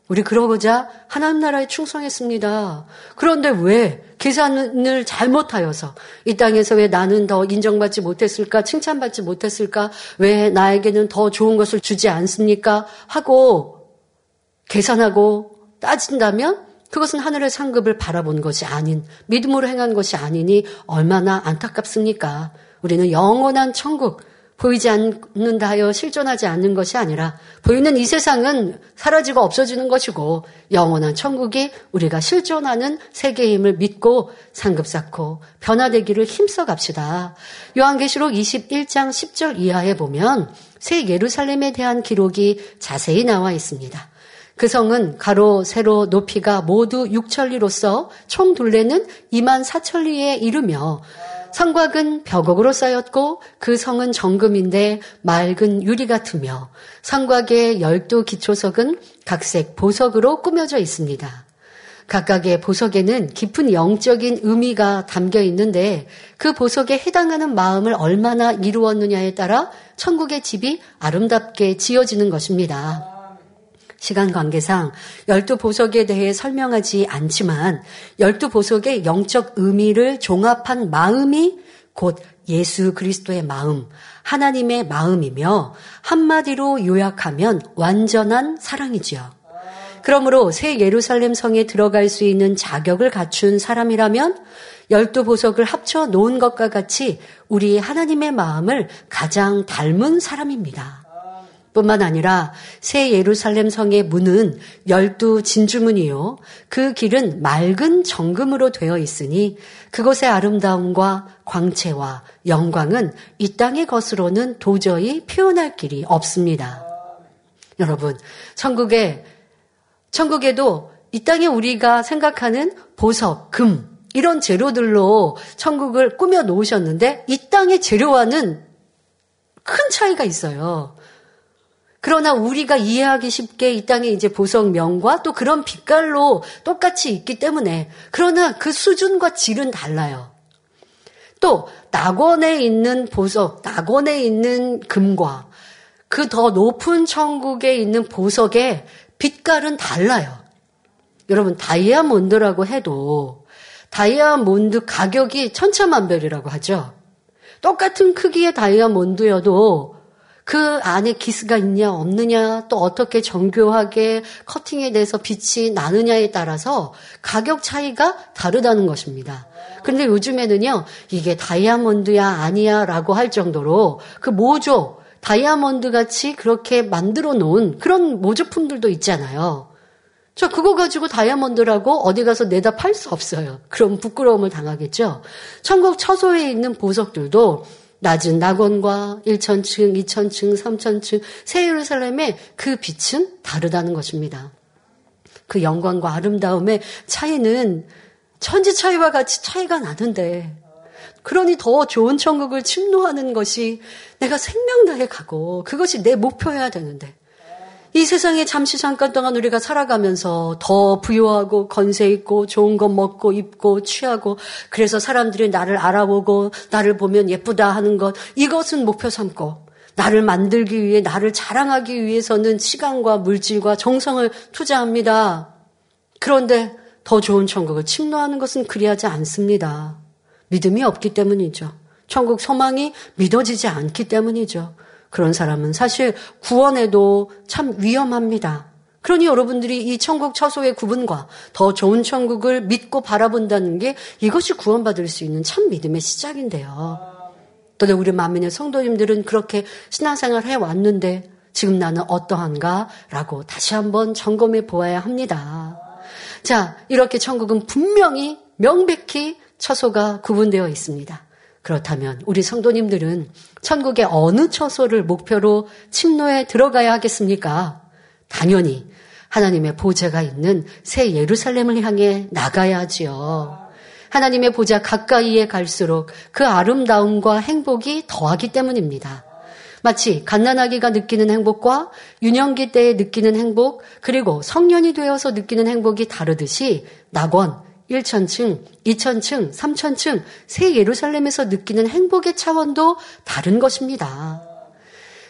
우리 그러고자 하나님 나라에 충성했습니다. 그런데 왜 계산을 잘못하여서 이 땅에서 왜 나는 더 인정받지 못했을까, 칭찬받지 못했을까, 왜 나에게는 더 좋은 것을 주지 않습니까? 하고 계산하고 따진다면 그것은 하늘의 상급을 바라본 것이 아닌 믿음으로 행한 것이 아니니 얼마나 안타깝습니까? 우리는 영원한 천국 보이지 않는다 하여 실존하지 않는 것이 아니라 보이는 이 세상은 사라지고 없어지는 것이고 영원한 천국이 우리가 실존하는 세계임을 믿고 상급 쌓고 변화되기를 힘써 갑시다. 요한계시록 21장 10절 이하에 보면 새 예루살렘에 대한 기록이 자세히 나와 있습니다. 그 성은 가로, 세로, 높이가 모두 6천리로서 총 둘레는 2만 4천리에 이르며 성곽은 벽옥으로 쌓였고 그 성은 정금인데 맑은 유리 같으며 성곽의 열두 기초석은 각색 보석으로 꾸며져 있습니다. 각각의 보석에는 깊은 영적인 의미가 담겨 있는데 그 보석에 해당하는 마음을 얼마나 이루었느냐에 따라 천국의 집이 아름답게 지어지는 것입니다. 시간 관계상 열두 보석에 대해 설명하지 않지만 열두 보석의 영적 의미를 종합한 마음이 곧 예수 그리스도의 마음, 하나님의 마음이며 한마디로 요약하면 완전한 사랑이지요. 그러므로 새 예루살렘 성에 들어갈 수 있는 자격을 갖춘 사람이라면 열두 보석을 합쳐 놓은 것과 같이 우리 하나님의 마음을 가장 닮은 사람입니다. 뿐만 아니라 새 예루살렘 성의 문은 열두 진주문이요. 그 길은 맑은 정금으로 되어 있으니 그곳의 아름다움과 광채와 영광은 이 땅의 것으로는 도저히 표현할 길이 없습니다. 여러분, 천국에, 천국에도 이 땅에 우리가 생각하는 보석, 금, 이런 재료들로 천국을 꾸며 놓으셨는데 이 땅의 재료와는 큰 차이가 있어요. 그러나 우리가 이해하기 쉽게 이 땅에 이제 보석명과 또 그런 빛깔로 똑같이 있기 때문에 그러나 그 수준과 질은 달라요. 또 낙원에 있는 보석, 낙원에 있는 금과 그 더 높은 천국에 있는 보석의 빛깔은 달라요. 여러분 다이아몬드라고 해도 다이아몬드 가격이 천차만별이라고 하죠. 똑같은 크기의 다이아몬드여도 그 안에 기스가 있냐 없느냐 또 어떻게 정교하게 커팅에 대해서 빛이 나느냐에 따라서 가격 차이가 다르다는 것입니다. 그런데 요즘에는요 이게 다이아몬드야 아니야라고 할 정도로 그 모조 다이아몬드 같이 그렇게 만들어 놓은 그런 모조품들도 있잖아요. 저 그거 가지고 다이아몬드라고 어디 가서 내다 팔 수 없어요. 그럼 부끄러움을 당하겠죠. 천국 처소에 있는 보석들도 낮은 낙원과 1천층, 2천층, 3천층, 새 예루살렘의 그 빛은 다르다는 것입니다. 그 영광과 아름다움의 차이는 천지 차이와 같이 차이가 나는데, 그러니 더 좋은 천국을 침노하는 것이 내가 생명 다해 가고 그것이 내 목표여야 되는데, 이 세상에 잠시 잠깐 동안 우리가 살아가면서 더 부유하고 건세 있고 좋은 것 먹고 입고 취하고 그래서 사람들이 나를 알아보고 나를 보면 예쁘다 하는 것 이것은 목표 삼고 나를 만들기 위해 나를 자랑하기 위해서는 시간과 물질과 정성을 투자합니다. 그런데 더 좋은 천국을 침노하는 것은 그리하지 않습니다. 믿음이 없기 때문이죠. 천국 소망이 믿어지지 않기 때문이죠. 그런 사람은 사실 구원에도 참 위험합니다. 그러니 여러분들이 이 천국 처소의 구분과 더 좋은 천국을 믿고 바라본다는 게 이것이 구원받을 수 있는 참 믿음의 시작인데요. 또 우리 만민의 성도님들은 그렇게 신앙생활 해왔는데 지금 나는 어떠한가? 라고 다시 한번 점검해 보아야 합니다. 자, 이렇게 천국은 분명히 명백히 처소가 구분되어 있습니다. 그렇다면 우리 성도님들은 천국의 어느 처소를 목표로 침노에 들어가야 하겠습니까? 당연히 하나님의 보좌가 있는 새 예루살렘을 향해 나가야 하지요. 하나님의 보좌 가까이에 갈수록 그 아름다움과 행복이 더하기 때문입니다. 마치 갓난아기가 느끼는 행복과 유년기 때에 느끼는 행복, 그리고 성년이 되어서 느끼는 행복이 다르듯이 낙원, 1천층, 2천층, 3천층, 새 예루살렘에서 느끼는 행복의 차원도 다른 것입니다.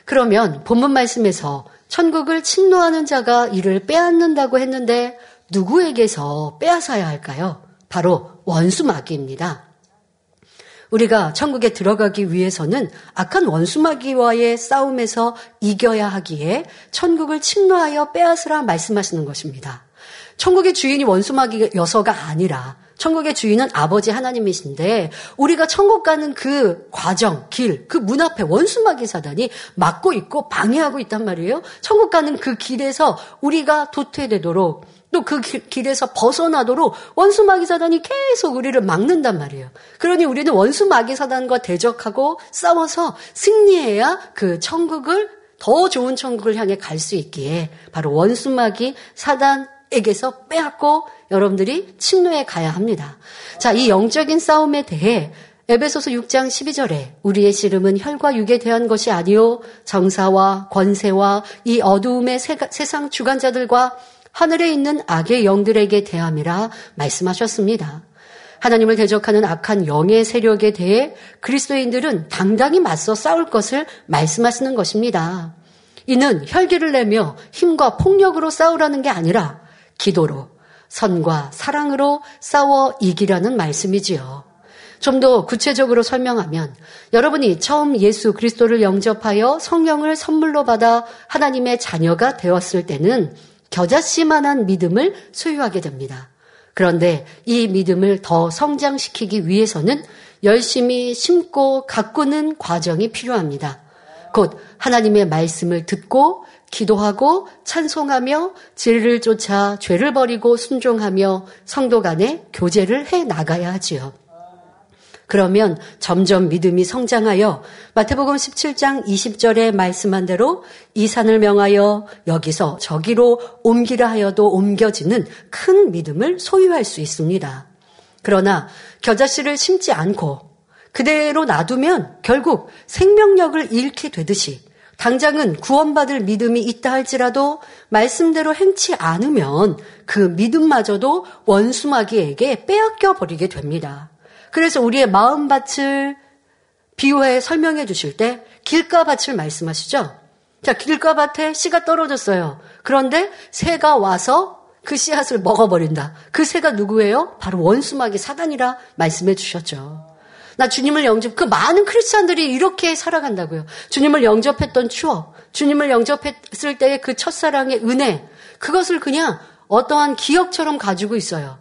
그러면 본문 말씀에서 천국을 침노하는 자가 이를 빼앗는다고 했는데 누구에게서 빼앗아야 할까요? 바로 원수 마귀입니다. 우리가 천국에 들어가기 위해서는 악한 원수 마귀와의 싸움에서 이겨야 하기에 천국을 침노하여 빼앗으라 말씀하시는 것입니다. 천국의 주인이 원수마귀 여서가 아니라 천국의 주인은 아버지 하나님이신데 우리가 천국 가는 그 과정, 길, 그 문 앞에 원수마귀 사단이 막고 있고 방해하고 있단 말이에요. 천국 가는 그 길에서 우리가 도태되도록 또 그 길에서 벗어나도록 원수마귀 사단이 계속 우리를 막는단 말이에요. 그러니 우리는 원수마귀 사단과 대적하고 싸워서 승리해야 그 천국을 더 좋은 천국을 향해 갈 수 있기에 바로 원수마귀 사단 에게서 빼앗고 여러분들이 침노에 가야 합니다. 자, 이 영적인 싸움에 대해 에베소서 6장 12절에 우리의 씨름은 혈과 육에 대한 것이 아니요 정사와 권세와 이 어두움의 세상 주관자들과 하늘에 있는 악의 영들에게 대함이라 말씀하셨습니다. 하나님을 대적하는 악한 영의 세력에 대해 그리스도인들은 당당히 맞서 싸울 것을 말씀하시는 것입니다. 이는 혈기를 내며 힘과 폭력으로 싸우라는 게 아니라 기도로, 선과 사랑으로 싸워 이기라는 말씀이지요. 좀 더 구체적으로 설명하면 여러분이 처음 예수 그리스도를 영접하여 성령을 선물로 받아 하나님의 자녀가 되었을 때는 겨자씨만한 믿음을 소유하게 됩니다. 그런데 이 믿음을 더 성장시키기 위해서는 열심히 심고 가꾸는 과정이 필요합니다. 곧 하나님의 말씀을 듣고 기도하고 찬송하며 진리를 쫓아 죄를 버리고 순종하며 성도 간에 교제를 해 나가야 하지요. 그러면 점점 믿음이 성장하여 마태복음 17장 20절에 말씀한 대로 이 산을 명하여 여기서 저기로 옮기라 하여도 옮겨지는 큰 믿음을 소유할 수 있습니다. 그러나 겨자씨를 심지 않고 그대로 놔두면 결국 생명력을 잃게 되듯이 당장은 구원받을 믿음이 있다 할지라도 말씀대로 행치 않으면 그 믿음마저도 원수마귀에게 빼앗겨 버리게 됩니다. 그래서 우리의 마음밭을 비유해 설명해 주실 때 길가밭을 말씀하시죠. 자, 길가밭에 씨가 떨어졌어요. 그런데 새가 와서 그 씨앗을 먹어버린다. 그 새가 누구예요? 바로 원수마귀 사단이라 말씀해 주셨죠. 나 주님을 영접, 그 많은 크리스찬들이 이렇게 살아간다고요. 주님을 영접했던 추억, 주님을 영접했을 때의 그 첫사랑의 은혜, 그것을 그냥 어떠한 기억처럼 가지고 있어요.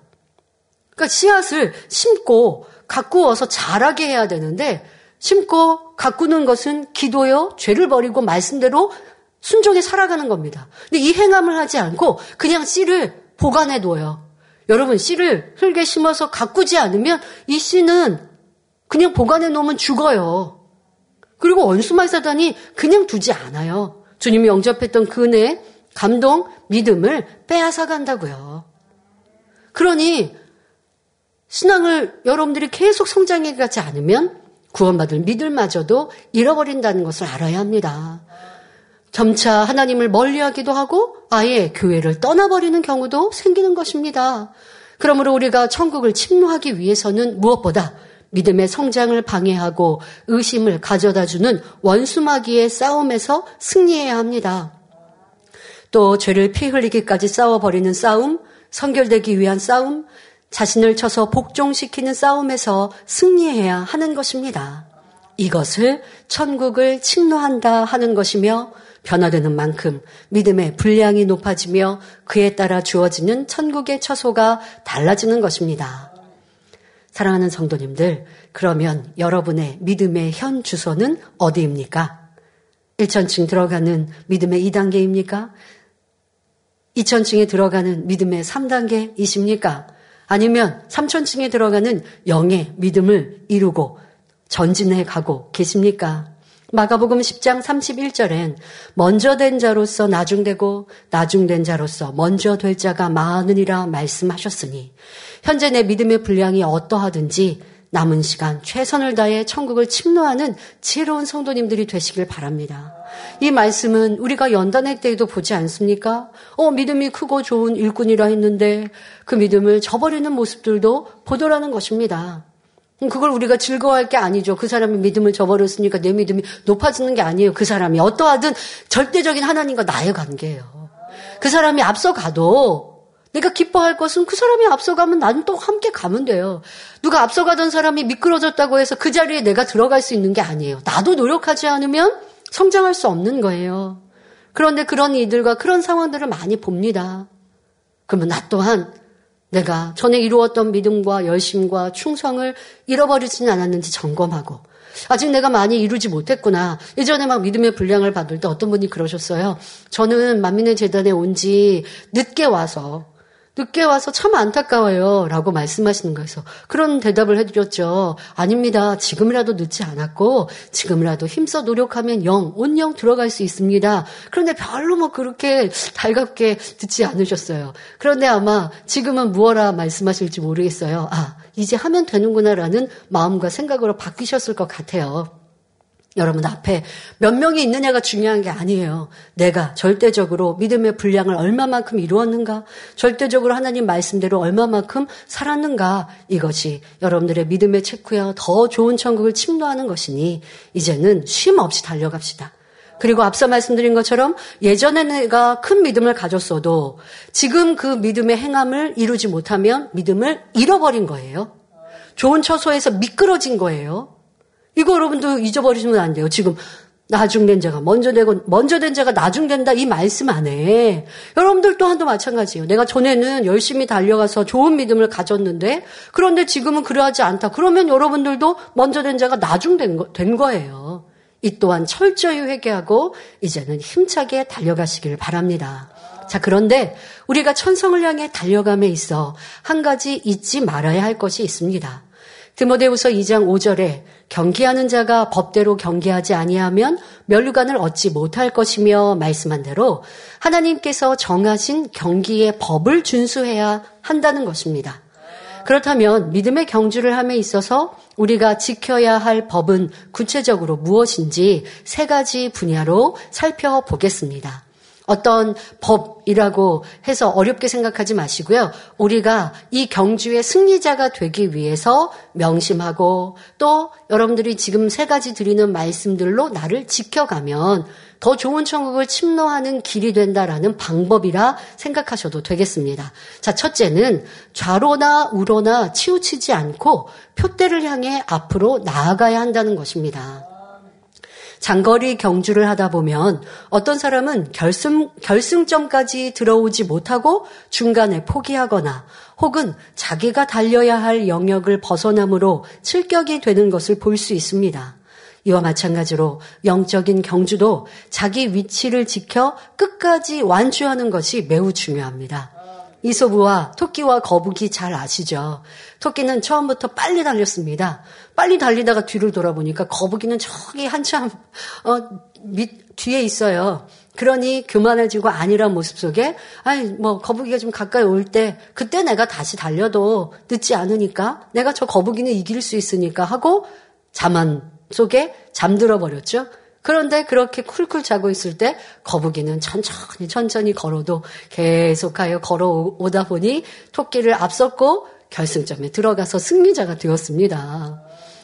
그러니까 씨앗을 심고 가꾸어서 자라게 해야 되는데 심고 가꾸는 것은 기도요, 죄를 버리고 말씀대로 순종해 살아가는 겁니다. 근데 이 행함을 하지 않고 그냥 씨를 보관해 둬요. 여러분 씨를 흙에 심어서 가꾸지 않으면 이 씨는 그냥 보관해 놓으면 죽어요. 그리고 원수말 사단이 그냥 두지 않아요. 주님이 영접했던 그 은혜, 감동, 믿음을 빼앗아 간다고요. 그러니 신앙을 여러분들이 계속 성장해 가지 않으면 구원받을 믿을마저도 잃어버린다는 것을 알아야 합니다. 점차 하나님을 멀리하기도 하고 아예 교회를 떠나버리는 경우도 생기는 것입니다. 그러므로 우리가 천국을 침노하기 위해서는 무엇보다 믿음의 성장을 방해하고 의심을 가져다 주는 원수마귀의 싸움에서 승리해야 합니다. 또 죄를 피 흘리기까지 싸워버리는 싸움, 성결되기 위한 싸움, 자신을 쳐서 복종시키는 싸움에서 승리해야 하는 것입니다. 이것을 천국을 침노한다 하는 것이며 변화되는 만큼 믿음의 분량이 높아지며 그에 따라 주어지는 천국의 처소가 달라지는 것입니다. 사랑하는 성도님들, 그러면 여러분의 믿음의 현 주소는 어디입니까? 1천층 들어가는 믿음의 2단계입니까? 2천층에 들어가는 믿음의 3단계이십니까? 아니면 3천층에 들어가는 영의 믿음을 이루고 전진해 가고 계십니까? 마가복음 10장 31절엔 먼저 된 자로서 나중되고 나중된 자로서 먼저 될 자가 많으니라 말씀하셨으니 현재 내 믿음의 분량이 어떠하든지 남은 시간 최선을 다해 천국을 침노하는 지혜로운 성도님들이 되시길 바랍니다. 이 말씀은 우리가 연단회 때에도 보지 않습니까? 어, 믿음이 크고 좋은 일꾼이라 했는데 그 믿음을 저버리는 모습들도 보도라는 것입니다. 그걸 우리가 즐거워할 게 아니죠. 그 사람이 믿음을 저버렸으니까 내 믿음이 높아지는 게 아니에요. 그 사람이 어떠하든 절대적인 하나님과 나의 관계예요. 그 사람이 앞서가도 내가 기뻐할 것은 그 사람이 앞서가면 나는 또 함께 가면 돼요. 누가 앞서가던 사람이 미끄러졌다고 해서 그 자리에 내가 들어갈 수 있는 게 아니에요. 나도 노력하지 않으면 성장할 수 없는 거예요. 그런데 그런 이들과 그런 상황들을 많이 봅니다. 그러면 나 또한 내가 전에 이루었던 믿음과 열심과 충성을 잃어버리지는 않았는지 점검하고 아직 내가 많이 이루지 못했구나. 예전에 막 믿음의 분량을 받을 때 어떤 분이 그러셨어요. 저는 만민의 재단에 온 지 늦게 와서 늦게 와서 참 안타까워요. 라고 말씀하시는 거에서 그런 대답을 해드렸죠. 아닙니다. 지금이라도 늦지 않았고, 지금이라도 힘써 노력하면 영, 온영 들어갈 수 있습니다. 그런데 별로 뭐 그렇게 달갑게 듣지 않으셨어요. 그런데 아마 지금은 무엇라 말씀하실지 모르겠어요. 아, 이제 하면 되는구나라는 마음과 생각으로 바뀌셨을 것 같아요. 여러분 앞에 몇 명이 있느냐가 중요한 게 아니에요. 내가 절대적으로 믿음의 분량을 얼마만큼 이루었는가, 절대적으로 하나님 말씀대로 얼마만큼 살았는가, 이것이 여러분들의 믿음의 체크야 더 좋은 천국을 침노하는 것이니, 이제는 쉼 없이 달려갑시다. 그리고 앞서 말씀드린 것처럼 예전에 내가 큰 믿음을 가졌어도 지금 그 믿음의 행함을 이루지 못하면 믿음을 잃어버린 거예요. 좋은 처소에서 미끄러진 거예요. 이거 여러분도 잊어버리시면 안 돼요. 지금 나중된 자가 먼저 되고 먼저 된 자가 나중된다 이 말씀 안에 여러분들 또한도 마찬가지예요. 내가 전에는 열심히 달려가서 좋은 믿음을 가졌는데 그런데 지금은 그러하지 않다. 그러면 여러분들도 먼저 된 자가 나중된 거, 된 거예요. 이 또한 철저히 회개하고 이제는 힘차게 달려가시길 바랍니다. 자, 그런데 우리가 천성을 향해 달려감에 있어 한 가지 잊지 말아야 할 것이 있습니다. 디모데후서 2장 5절에 경기하는 자가 법대로 경기하지 아니하면 멸류관을 얻지 못할 것이며 말씀한 대로 하나님께서 정하신 경기의 법을 준수해야 한다는 것입니다. 그렇다면 믿음의 경주를 함에 있어서 우리가 지켜야 할 법은 구체적으로 무엇인지 세 가지 분야로 살펴보겠습니다. 어떤 법이라고 해서 어렵게 생각하지 마시고요. 우리가 이 경주의 승리자가 되기 위해서 명심하고 또 여러분들이 지금 세 가지 드리는 말씀들로 나를 지켜가면 더 좋은 천국을 침노하는 길이 된다라는 방법이라 생각하셔도 되겠습니다. 자, 첫째는 좌로나 우로나 치우치지 않고 표대를 향해 앞으로 나아가야 한다는 것입니다. 장거리 경주를 하다 보면 어떤 사람은 결승, 결승점까지 들어오지 못하고 중간에 포기하거나 혹은 자기가 달려야 할 영역을 벗어남으로 출격이 되는 것을 볼 수 있습니다. 이와 마찬가지로 영적인 경주도 자기 위치를 지켜 끝까지 완주하는 것이 매우 중요합니다. 이소부와 토끼와 거북이 잘 아시죠? 토끼는 처음부터 빨리 달렸습니다. 빨리 달리다가 뒤를 돌아보니까 거북이는 저기 한참 어, 밑 뒤에 있어요. 그러니 교만해지고 아니란 모습 속에 아이 뭐 거북이가 좀 가까이 올 때 그때 내가 다시 달려도 늦지 않으니까 내가 저 거북이는 이길 수 있으니까 하고 자만 속에 잠들어 버렸죠. 그런데 그렇게 쿨쿨 자고 있을 때 거북이는 천천히 천천히 걸어도 계속하여 걸어오다 보니 토끼를 앞섰고 결승점에 들어가서 승리자가 되었습니다.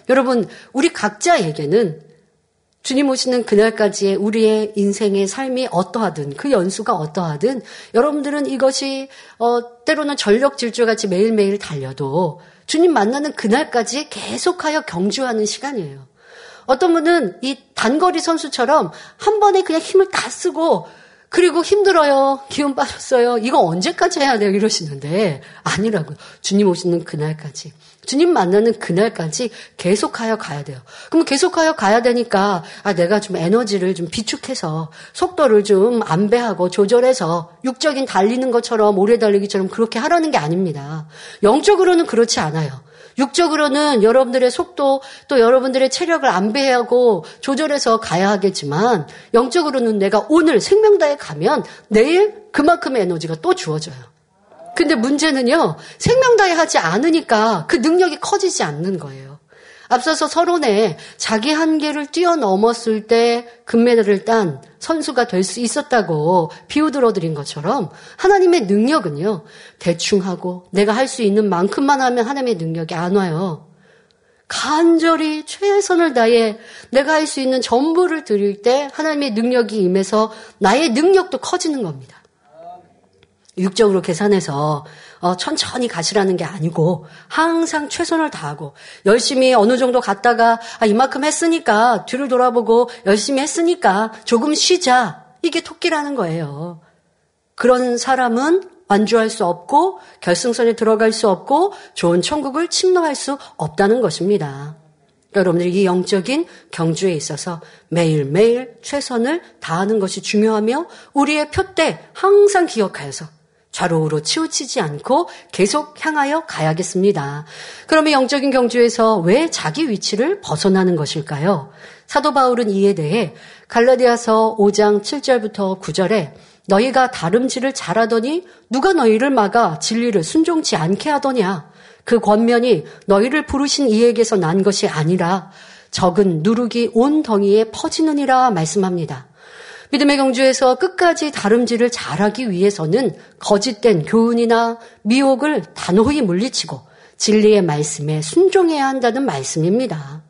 여러분, 우리 각자에게는 주님 오시는 그날까지의 우리의 인생의 삶이 어떠하든 그 연수가 어떠하든 여러분들은 이것이 어, 때로는 전력 질주같이 매일매일 달려도 주님 만나는 그날까지 계속하여 경주하는 시간이에요. 어떤 분은 이 단거리 선수처럼 한 번에 그냥 힘을 다 쓰고 그리고 힘들어요. 기운 빠졌어요. 이거 언제까지 해야 돼요? 이러시는데 아니라고요. 주님 오시는 그날까지. 주님 만나는 그날까지 계속하여 가야 돼요. 그럼 계속하여 가야 되니까 아 내가 좀 에너지를 좀 비축해서 속도를 좀 안배하고 조절해서 육적인 달리는 것처럼 오래 달리기처럼 그렇게 하라는 게 아닙니다. 영적으로는 그렇지 않아요. 육적으로는 여러분들의 속도 또 여러분들의 체력을 안배하고 조절해서 가야 하겠지만 영적으로는 내가 오늘 생명다에 가면 내일 그만큼의 에너지가 또 주어져요. 근데 문제는요, 생명다에 하지 않으니까 그 능력이 커지지 않는 거예요. 앞서서 서론에 자기 한계를 뛰어넘었을 때 금메달을 딴 선수가 될 수 있었다고 비유 들어 드린 것처럼 하나님의 능력은요, 대충 하고 내가 할 수 있는 만큼만 하면 하나님의 능력이 안 와요. 간절히 최선을 다해 내가 할 수 있는 전부를 드릴 때 하나님의 능력이 임해서 나의 능력도 커지는 겁니다. 육적으로 계산해서 어, 천천히 가시라는 게 아니고 항상 최선을 다하고 열심히 어느 정도 갔다가 아, 이만큼 했으니까 뒤를 돌아보고 열심히 했으니까 조금 쉬자. 이게 토끼라는 거예요. 그런 사람은 완주할 수 없고 결승선에 들어갈 수 없고 좋은 천국을 침노할 수 없다는 것입니다. 여러분들이 이 영적인 경주에 있어서 매일매일 최선을 다하는 것이 중요하며 우리의 표대 항상 기억하여서 좌로우로 치우치지 않고 계속 향하여 가야겠습니다. 그러면 영적인 경주에서 왜 자기 위치를 벗어나는 것일까요? 사도 바울은 이에 대해 갈라디아서 5장 7절부터 9절에 너희가 다름질을 잘하더니 누가 너희를 막아 진리를 순종치 않게 하더냐? 그 권면이 너희를 부르신 이에게서 난 것이 아니라 적은 누룩이 온 덩이에 퍼지느니라 말씀합니다. 믿음의 경주에서 끝까지 다름질을 잘하기 위해서는 거짓된 교훈이나 미혹을 단호히 물리치고 진리의 말씀에 순종해야 한다는 말씀입니다.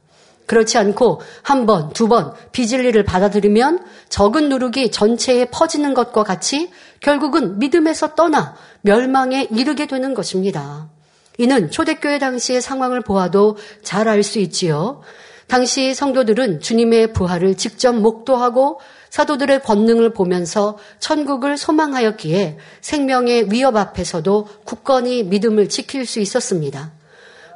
그렇지 않고 한 번, 두 번 비진리를 받아들이면 적은 누룩이 전체에 퍼지는 것과 같이 결국은 믿음에서 떠나 멸망에 이르게 되는 것입니다. 이는 초대교회 당시의 상황을 보아도 잘 알 수 있지요. 당시 성도들은 주님의 부활을 직접 목도하고 사도들의 권능을 보면서 천국을 소망하였기에 생명의 위협 앞에서도 굳건히 믿음을 지킬 수 있었습니다.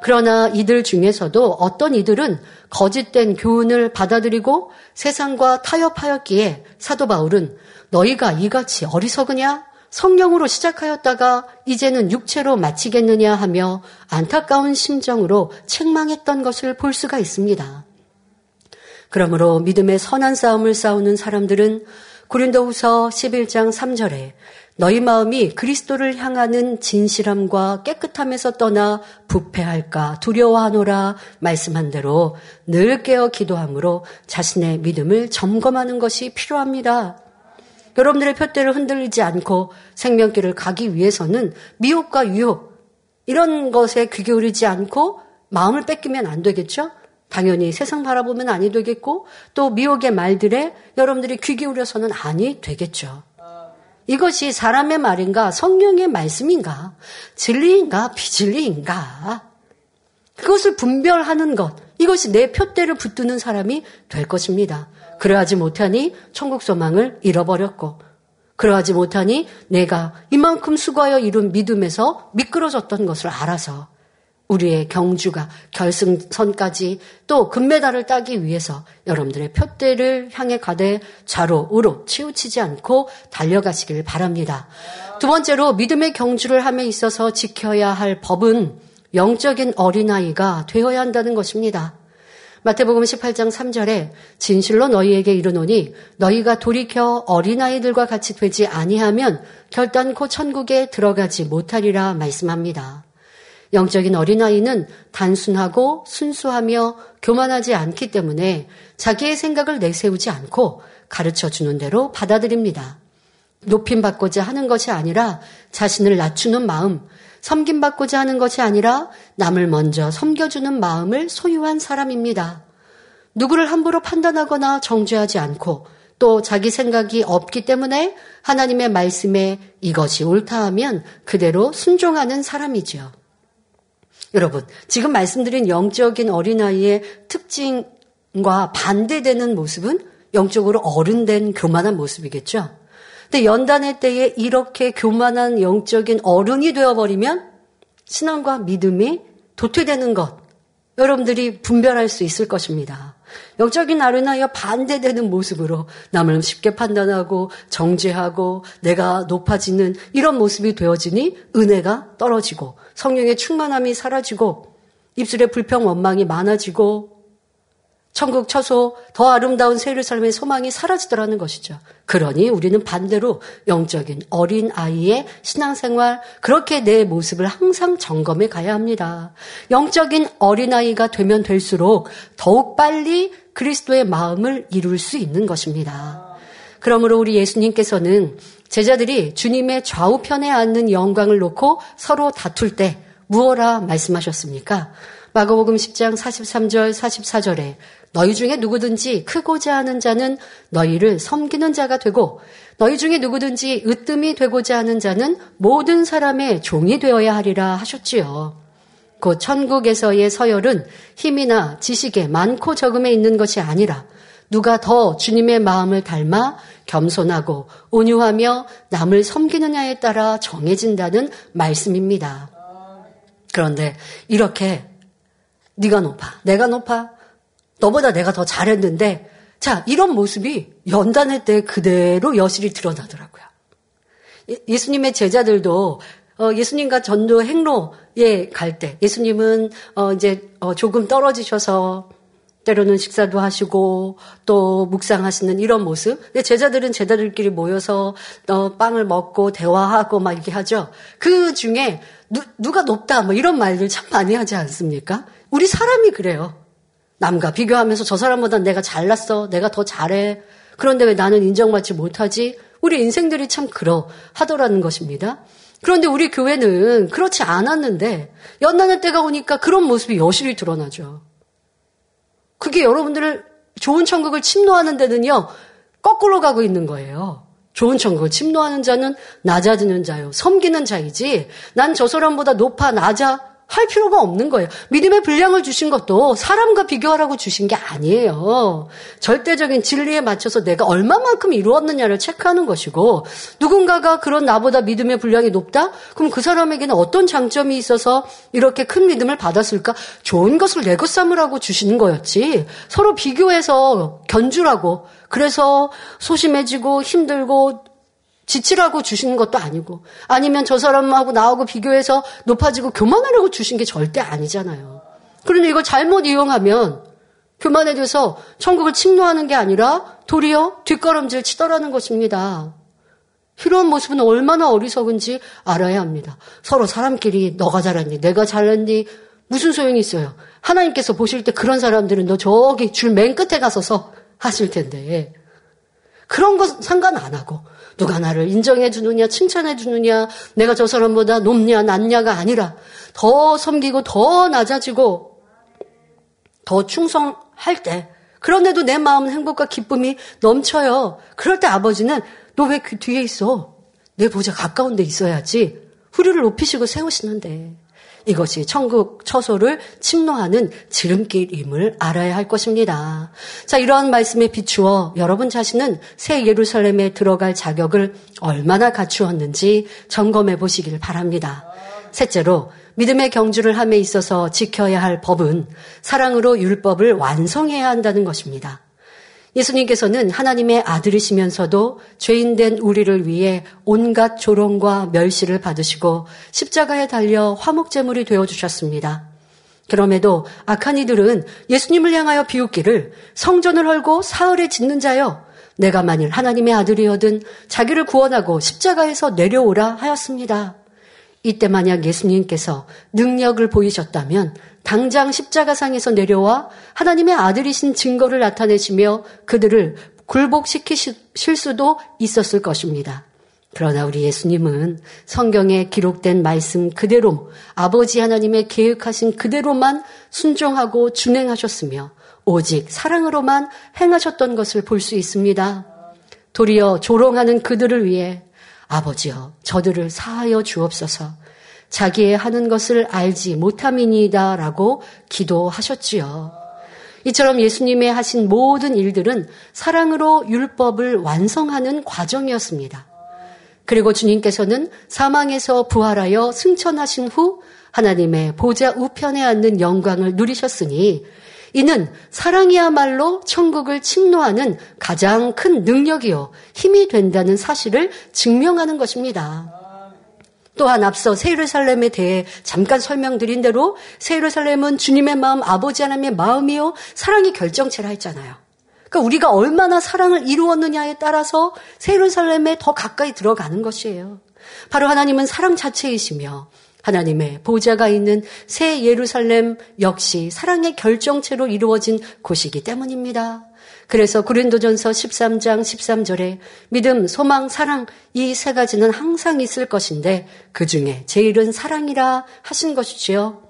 그러나 이들 중에서도 어떤 이들은 거짓된 교훈을 받아들이고 세상과 타협하였기에 사도 바울은 너희가 이같이 어리석으냐? 성령으로 시작하였다가 이제는 육체로 마치겠느냐 하며 안타까운 심정으로 책망했던 것을 볼 수가 있습니다. 그러므로 믿음의 선한 싸움을 싸우는 사람들은 고린도후서 11장 3절에 너희 마음이 그리스도를 향하는 진실함과 깨끗함에서 떠나 부패할까 두려워하노라 말씀한 대로 늘 깨어 기도함으로 자신의 믿음을 점검하는 것이 필요합니다. 여러분들의 표대를 흔들리지 않고 생명길을 가기 위해서는 미혹과 유혹 이런 것에 귀 기울이지 않고 마음을 뺏기면 안 되겠죠? 당연히 세상 바라보면 아니 되겠고 또 미혹의 말들에 여러분들이 귀 기울여서는 아니 되겠죠. 이것이 사람의 말인가 성령의 말씀인가 진리인가 비진리인가 그것을 분별하는 것 이것이 내 표대를 붙드는 사람이 될 것입니다. 그러하지 못하니 천국 소망을 잃어버렸고 그러하지 못하니 내가 이만큼 수고하여 이룬 믿음에서 미끄러졌던 것을 알아서 우리의 경주가 결승선까지 또 금메달을 따기 위해서 여러분들의 표대를 향해 가되 좌로 우로 치우치지 않고 달려가시길 바랍니다. 두 번째로 믿음의 경주를 함에 있어서 지켜야 할 법은 영적인 어린아이가 되어야 한다는 것입니다. 마태복음 18장 3절에 진실로 너희에게 이르노니 너희가 돌이켜 어린아이들과 같이 되지 아니하면 결단코 천국에 들어가지 못하리라 말씀합니다. 영적인 어린아이는 단순하고 순수하며 교만하지 않기 때문에 자기의 생각을 내세우지 않고 가르쳐 주는 대로 받아들입니다. 높임받고자 하는 것이 아니라 자신을 낮추는 마음, 섬김받고자 하는 것이 아니라 남을 먼저 섬겨주는 마음을 소유한 사람입니다. 누구를 함부로 판단하거나 정죄하지 않고 또 자기 생각이 없기 때문에 하나님의 말씀에 이것이 옳다 하면 그대로 순종하는 사람이지요. 여러분, 지금 말씀드린 영적인 어린아이의 특징과 반대되는 모습은 영적으로 어른된 교만한 모습이겠죠. 근데 연단의 때에 이렇게 교만한 영적인 어른이 되어버리면 신앙과 믿음이 도태되는 것, 여러분들이 분별할 수 있을 것입니다. 영적인 어른아이와 반대되는 모습으로 남을 쉽게 판단하고 정죄하고 내가 높아지는 이런 모습이 되어지니 은혜가 떨어지고 성령의 충만함이 사라지고 입술에 불평 원망이 많아지고 천국 처소 더 아름다운 세례살의 소망이 사라지더라는 것이죠. 그러니 우리는 반대로 영적인 어린 아이의 신앙생활 그렇게 내 모습을 항상 점검해 가야 합니다. 영적인 어린 아이가 되면 될수록 더욱 빨리 그리스도의 마음을 이룰 수 있는 것입니다. 그러므로 우리 예수님께서는 제자들이 주님의 좌우편에 앉는 영광을 놓고 서로 다툴 때 무엇라 말씀하셨습니까? 마가복음 10장 43절 44절에 너희 중에 누구든지 크고자 하는 자는 너희를 섬기는 자가 되고 너희 중에 누구든지 으뜸이 되고자 하는 자는 모든 사람의 종이 되어야 하리라 하셨지요. 곧 천국에서의 서열은 힘이나 지식에 많고 적음에 있는 것이 아니라 누가 더 주님의 마음을 닮아 겸손하고 온유하며 남을 섬기느냐에 따라 정해진다는 말씀입니다. 그런데 이렇게 네가 높아, 내가 높아, 너보다 내가 더 잘했는데 자 이런 모습이 연단회 때 그대로 여실히 드러나더라고요. 예, 예수님의 제자들도 어, 예수님과 전도 행로에 갈 때 예수님은 어, 이제 어, 조금 떨어지셔서 때로는 식사도 하시고 또 묵상하시는 이런 모습. 근데 제자들은 제자들끼리 모여서 어, 빵을 먹고 대화하고 막 이렇게 하죠. 그 중에 누, 가 높다 뭐 이런 말들 참 많이 하지 않습니까? 우리 사람이 그래요. 남과 비교하면서 저 사람보다 내가 잘났어. 내가 더 잘해. 그런데 왜 나는 인정받지 못하지? 우리 인생들이 참 그러 하더라는 것입니다. 그런데 우리 교회는 그렇지 않았는데 연단의 때가 오니까 그런 모습이 여실히 드러나죠. 그게 여러분들을 좋은 천국을 침노하는 데는요, 거꾸로 가고 있는 거예요. 좋은 천국을 침노하는 자는 낮아지는 자요. 섬기는 자이지, 난 저 사람보다 높아, 낮아 할 필요가 없는 거예요. 믿음의 분량을 주신 것도 사람과 비교하라고 주신 게 아니에요. 절대적인 진리에 맞춰서 내가 얼마만큼 이루었느냐를 체크하는 것이고 누군가가 그런 나보다 믿음의 분량이 높다? 그럼 그 사람에게는 어떤 장점이 있어서 이렇게 큰 믿음을 받았을까? 좋은 것을 내것 삼으라고 주시는 거였지. 서로 비교해서 견주라고. 그래서 소심해지고 힘들고 지치라고 주시는 것도 아니고 아니면 저 사람하고 나하고 비교해서 높아지고 교만하려고 주신 게 절대 아니잖아요. 그런데 이걸 잘못 이용하면 교만해져서 천국을 침노하는 게 아니라 도리어 뒷걸음질 치더라는 것입니다. 이런 모습은 얼마나 어리석은지 알아야 합니다. 서로 사람끼리 너가 잘했니, 내가 잘했니 무슨 소용이 있어요. 하나님께서 보실 때 그런 사람들은 너 저기 줄 맨 끝에 가서서 하실 텐데 그런 거 상관 안 하고 누가 나를 인정해 주느냐, 칭찬해 주느냐, 내가 저 사람보다 높냐, 낮냐가 아니라 더 섬기고 더 낮아지고 더 충성할 때 그런데도 내 마음은 행복과 기쁨이 넘쳐요. 그럴 때 아버지는 너 왜 그 뒤에 있어? 내 보자 가까운 데 있어야지. 후리를 높이시고 세우시는데 이것이 천국 처소를 침노하는 지름길임을 알아야 할 것입니다. 자, 이러한 말씀에 비추어 여러분 자신은 새 예루살렘에 들어갈 자격을 얼마나 갖추었는지 점검해 보시길 바랍니다. 셋째로 믿음의 경주를 함에 있어서 지켜야 할 법은 사랑으로 율법을 완성해야 한다는 것입니다. 예수님께서는 하나님의 아들이시면서도 죄인된 우리를 위해 온갖 조롱과 멸시를 받으시고 십자가에 달려 화목제물이 되어 주셨습니다. 그럼에도 악한 이들은 예수님을 향하여 비웃기를 성전을 헐고 사흘에 짓는 자여 내가 만일 하나님의 아들이어든 자기를 구원하고 십자가에서 내려오라 하였습니다. 이때 만약 예수님께서 능력을 보이셨다면 당장 십자가상에서 내려와 하나님의 아들이신 증거를 나타내시며 그들을 굴복시키실 수도 있었을 것입니다. 그러나 우리 예수님은 성경에 기록된 말씀 그대로 아버지 하나님의 계획하신 그대로만 순종하고 준행하셨으며 오직 사랑으로만 행하셨던 것을 볼 수 있습니다. 도리어 조롱하는 그들을 위해 아버지여 저들을 사하여 주옵소서 자기의 하는 것을 알지 못함이니이다 라고 기도하셨지요. 이처럼 예수님의 하신 모든 일들은 사랑으로 율법을 완성하는 과정이었습니다. 그리고 주님께서는 사망에서 부활하여 승천하신 후 하나님의 보좌 우편에 앉는 영광을 누리셨으니 이는 사랑이야말로 천국을 침노하는 가장 큰 능력이요 힘이 된다는 사실을 증명하는 것입니다. 또한 앞서 세르살렘에 대해 잠깐 설명드린 대로 세르살렘은 주님의 마음, 아버지 하나님의 마음이요 사랑이 결정체라 했잖아요. 그러니까 우리가 얼마나 사랑을 이루었느냐에 따라서 세르살렘에 더 가까이 들어가는 것이에요. 바로 하나님은 사랑 자체이시며 하나님의 보좌가 있는 새 예루살렘 역시 사랑의 결정체로 이루어진 곳이기 때문입니다. 그래서 고린도전서 13장 13절에 믿음, 소망, 사랑 이 세 가지는 항상 있을 것인데 그 중에 제일은 사랑이라 하신 것이지요.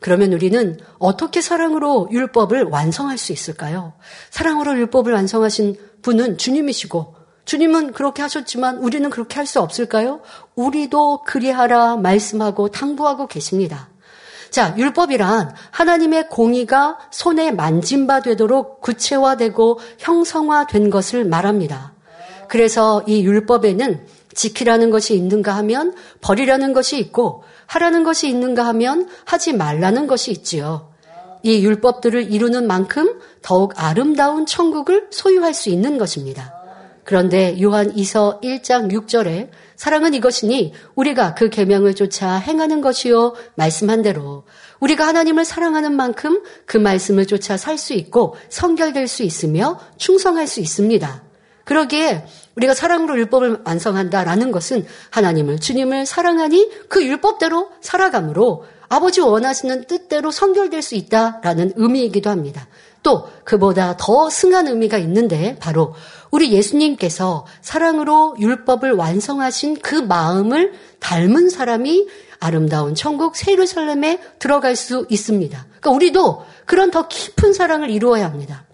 그러면 우리는 어떻게 사랑으로 율법을 완성할 수 있을까요? 사랑으로 율법을 완성하신 분은 주님이시고 주님은 그렇게 하셨지만 우리는 그렇게 할 수 없을까요? 우리도 그리하라 말씀하고 당부하고 계십니다. 자, 율법이란 하나님의 공의가 손에 만진 바 되도록 구체화되고 형성화된 것을 말합니다. 그래서 이 율법에는 지키라는 것이 있는가 하면 버리라는 것이 있고 하라는 것이 있는가 하면 하지 말라는 것이 있지요. 이 율법들을 이루는 만큼 더욱 아름다운 천국을 소유할 수 있는 것입니다. 그런데 요한 2서 1장 6절에 사랑은 이것이니 우리가 그 계명을 쫓아 행하는 것이요 말씀한 대로 우리가 하나님을 사랑하는 만큼 그 말씀을 쫓아 살 수 있고 성결될 수 있으며 충성할 수 있습니다. 그러기에 우리가 사랑으로 율법을 완성한다라는 것은 하나님을 주님을 사랑하니 그 율법대로 살아감으로 아버지 원하시는 뜻대로 성결될 수 있다라는 의미이기도 합니다. 또 그보다 더 승한 의미가 있는데 바로 우리 예수님께서 사랑으로 율법을 완성하신 그 마음을 닮은 사람이 아름다운 천국 세르살렘에 들어갈 수 있습니다. 그러니까 우리도 그런 더 깊은 사랑을 이루어야 합니다.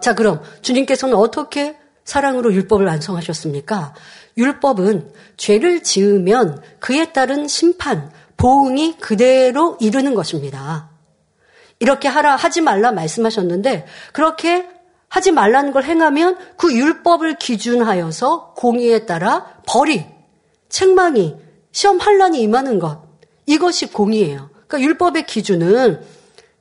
자, 그럼 주님께서는 어떻게 사랑으로 율법을 완성하셨습니까? 율법은 죄를 지으면 그에 따른 심판, 보응이 그대로 이르는 것입니다. 이렇게 하라 하지 말라 말씀하셨는데 그렇게 하지 말라는 걸 행하면 그 율법을 기준하여서 공의에 따라 벌이 책망이 시험 환란이 임하는 것 이것이 공의예요. 그러니까 율법의 기준은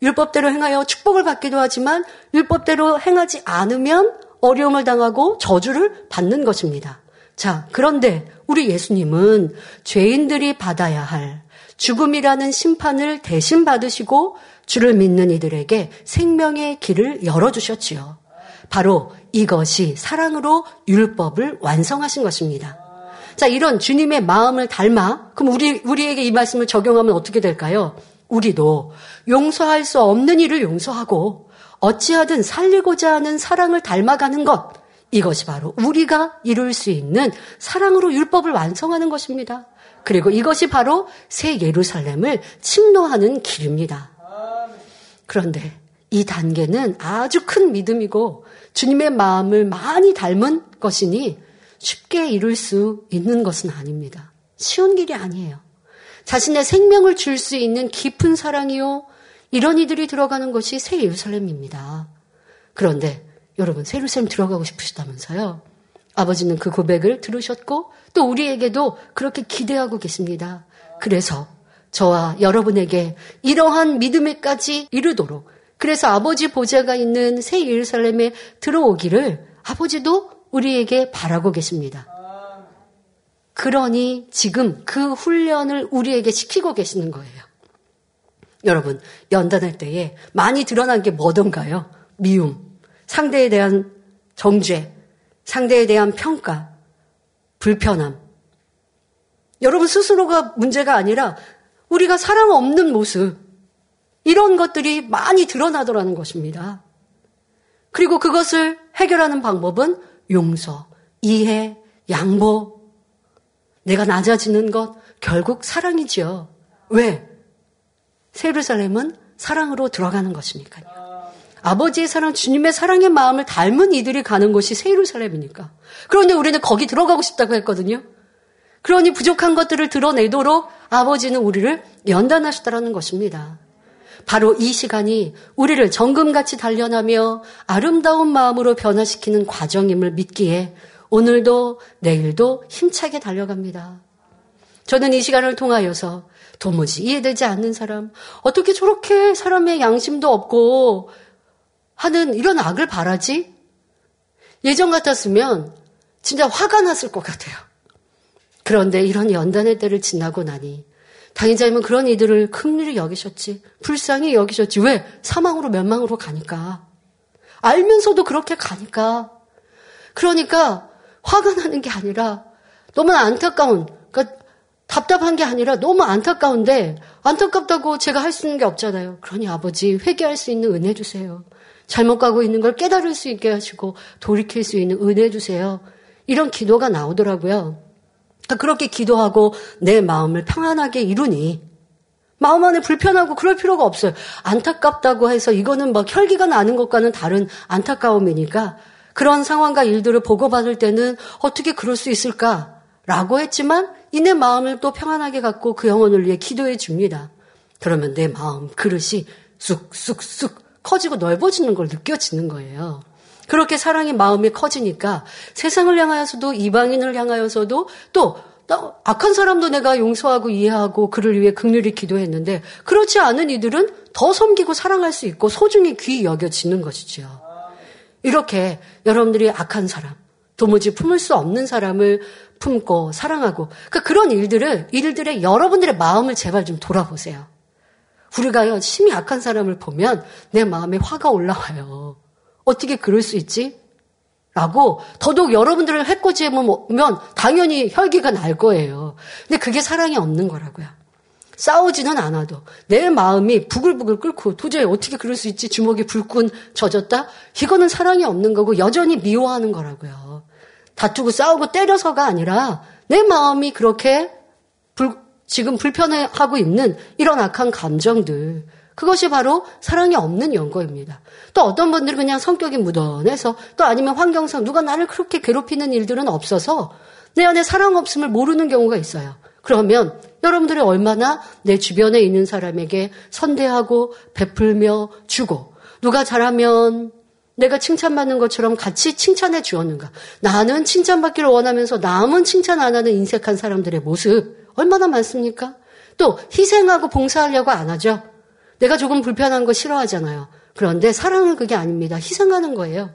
율법대로 행하여 축복을 받기도 하지만 율법대로 행하지 않으면 어려움을 당하고 저주를 받는 것입니다. 자, 그런데 우리 예수님은 죄인들이 받아야 할 죽음이라는 심판을 대신 받으시고 주를 믿는 이들에게 생명의 길을 열어주셨지요. 바로 이것이 사랑으로 율법을 완성하신 것입니다. 자, 이런 주님의 마음을 닮아, 그럼 우리, 우리에게 이 말씀을 적용하면 어떻게 될까요? 우리도 용서할 수 없는 일을 용서하고 어찌하든 살리고자 하는 사랑을 닮아가는 것, 이것이 바로 우리가 이룰 수 있는 사랑으로 율법을 완성하는 것입니다. 그리고 이것이 바로 새 예루살렘을 침노하는 길입니다. 그런데 이 단계는 아주 큰 믿음이고 주님의 마음을 많이 닮은 것이니 쉽게 이룰 수 있는 것은 아닙니다. 쉬운 길이 아니에요. 자신의 생명을 줄 수 있는 깊은 사랑이요. 이런 이들이 들어가는 것이 새 예루살렘입니다. 그런데 여러분, 새 예루살렘 들어가고 싶으시다면서요? 아버지는 그 고백을 들으셨고 또 우리에게도 그렇게 기대하고 계십니다. 그래서 저와 여러분에게 이러한 믿음에까지 이르도록 그래서 아버지 보좌가 있는 새 예루살렘에 들어오기를 아버지도 우리에게 바라고 계십니다. 그러니 지금 그 훈련을 우리에게 시키고 계시는 거예요. 여러분, 연단할 때에 많이 드러난 게 뭐던가요? 미움, 상대에 대한 정죄, 상대에 대한 평가, 불편함. 여러분 스스로가 문제가 아니라 우리가 사랑 없는 모습, 이런 것들이 많이 드러나더라는 것입니다. 그리고 그것을 해결하는 방법은 용서, 이해, 양보. 내가 낮아지는 것, 결국 사랑이지요. 왜? 세루살렘은 사랑으로 들어가는 것이니까요. 아버지의 사랑, 주님의 사랑의 마음을 닮은 이들이 가는 곳이 세루살렘이니까. 그런데 우리는 거기 들어가고 싶다고 했거든요. 그러니 부족한 것들을 드러내도록 아버지는 우리를 연단하셨다는 것입니다. 바로 이 시간이 우리를 정금같이 단련하며 아름다운 마음으로 변화시키는 과정임을 믿기에 오늘도 내일도 힘차게 달려갑니다. 저는 이 시간을 통하여서 도무지 이해되지 않는 사람, 어떻게 저렇게 사람의 양심도 없고 하는 이런 악을 바라지? 예전 같았으면 진짜 화가 났을 것 같아요. 그런데 이런 연단의 때를 지나고 나니 당의자님은 그런 이들을 큰일이 여기셨지. 불쌍히 여기셨지. 왜? 사망으로 멸망으로 가니까. 알면서도 그렇게 가니까. 그러니까 화가 나는 게 아니라 너무 안타까운, 그러니까 답답한 게 아니라 너무 안타까운데 안타깝다고 제가 할 수 있는 게 없잖아요. 그러니 아버지 회개할 수 있는 은혜 주세요. 잘못 가고 있는 걸 깨달을 수 있게 하시고 돌이킬 수 있는 은혜 주세요. 이런 기도가 나오더라고요. 그러니까 그렇게 기도하고 내 마음을 평안하게 이루니 마음 안에 불편하고 그럴 필요가 없어요. 안타깝다고 해서 이거는 막 혈기가 나는 것과는 다른 안타까움이니까 그런 상황과 일들을 보고받을 때는 어떻게 그럴 수 있을까라고 했지만 이내 마음을 또 평안하게 갖고 그 영혼을 위해 기도해 줍니다. 그러면 내 마음 그릇이 쑥쑥쑥 커지고 넓어지는 걸 느껴지는 거예요. 그렇게 사랑의 마음이 커지니까 세상을 향하여서도 이방인을 향하여서도 또 악한 사람도 내가 용서하고 이해하고 그를 위해 극률히 기도했는데 그렇지 않은 이들은 더 섬기고 사랑할 수 있고 소중히 귀히 여겨지는 것이죠. 이렇게 여러분들이 악한 사람, 도무지 품을 수 없는 사람을 품고 사랑하고 그러니까 그런 일들을 일들의 여러분들의 마음을 제발 좀 돌아보세요. 우리가요 심히 악한 사람을 보면 내 마음에 화가 올라와요. 어떻게 그럴 수 있지? 라고 더더욱 여러분들을 해코지해 보면 당연히 혈기가 날 거예요. 근데 그게 사랑이 없는 거라고요. 싸우지는 않아도 내 마음이 부글부글 끓고 도저히 어떻게 그럴 수 있지? 주먹이 불끈 젖었다? 이거는 사랑이 없는 거고 여전히 미워하는 거라고요. 다투고 싸우고 때려서가 아니라 내 마음이 그렇게 불, 지금 불편해하고 있는 이런 악한 감정들. 그것이 바로 사랑이 없는 연고입니다. 또 어떤 분들은 그냥 성격이 무던해서 또 아니면 환경상 누가 나를 그렇게 괴롭히는 일들은 없어서 내 안에 사랑 없음을 모르는 경우가 있어요. 그러면 여러분들이 얼마나 내 주변에 있는 사람에게 선대하고 베풀며 주고 누가 잘하면 내가 칭찬받는 것처럼 같이 칭찬해 주었는가. 나는 칭찬받기를 원하면서 남은 칭찬 안 하는 인색한 사람들의 모습 얼마나 많습니까? 또 희생하고 봉사하려고 안 하죠. 내가 조금 불편한 거 싫어하잖아요. 그런데 사랑은 그게 아닙니다. 희생하는 거예요.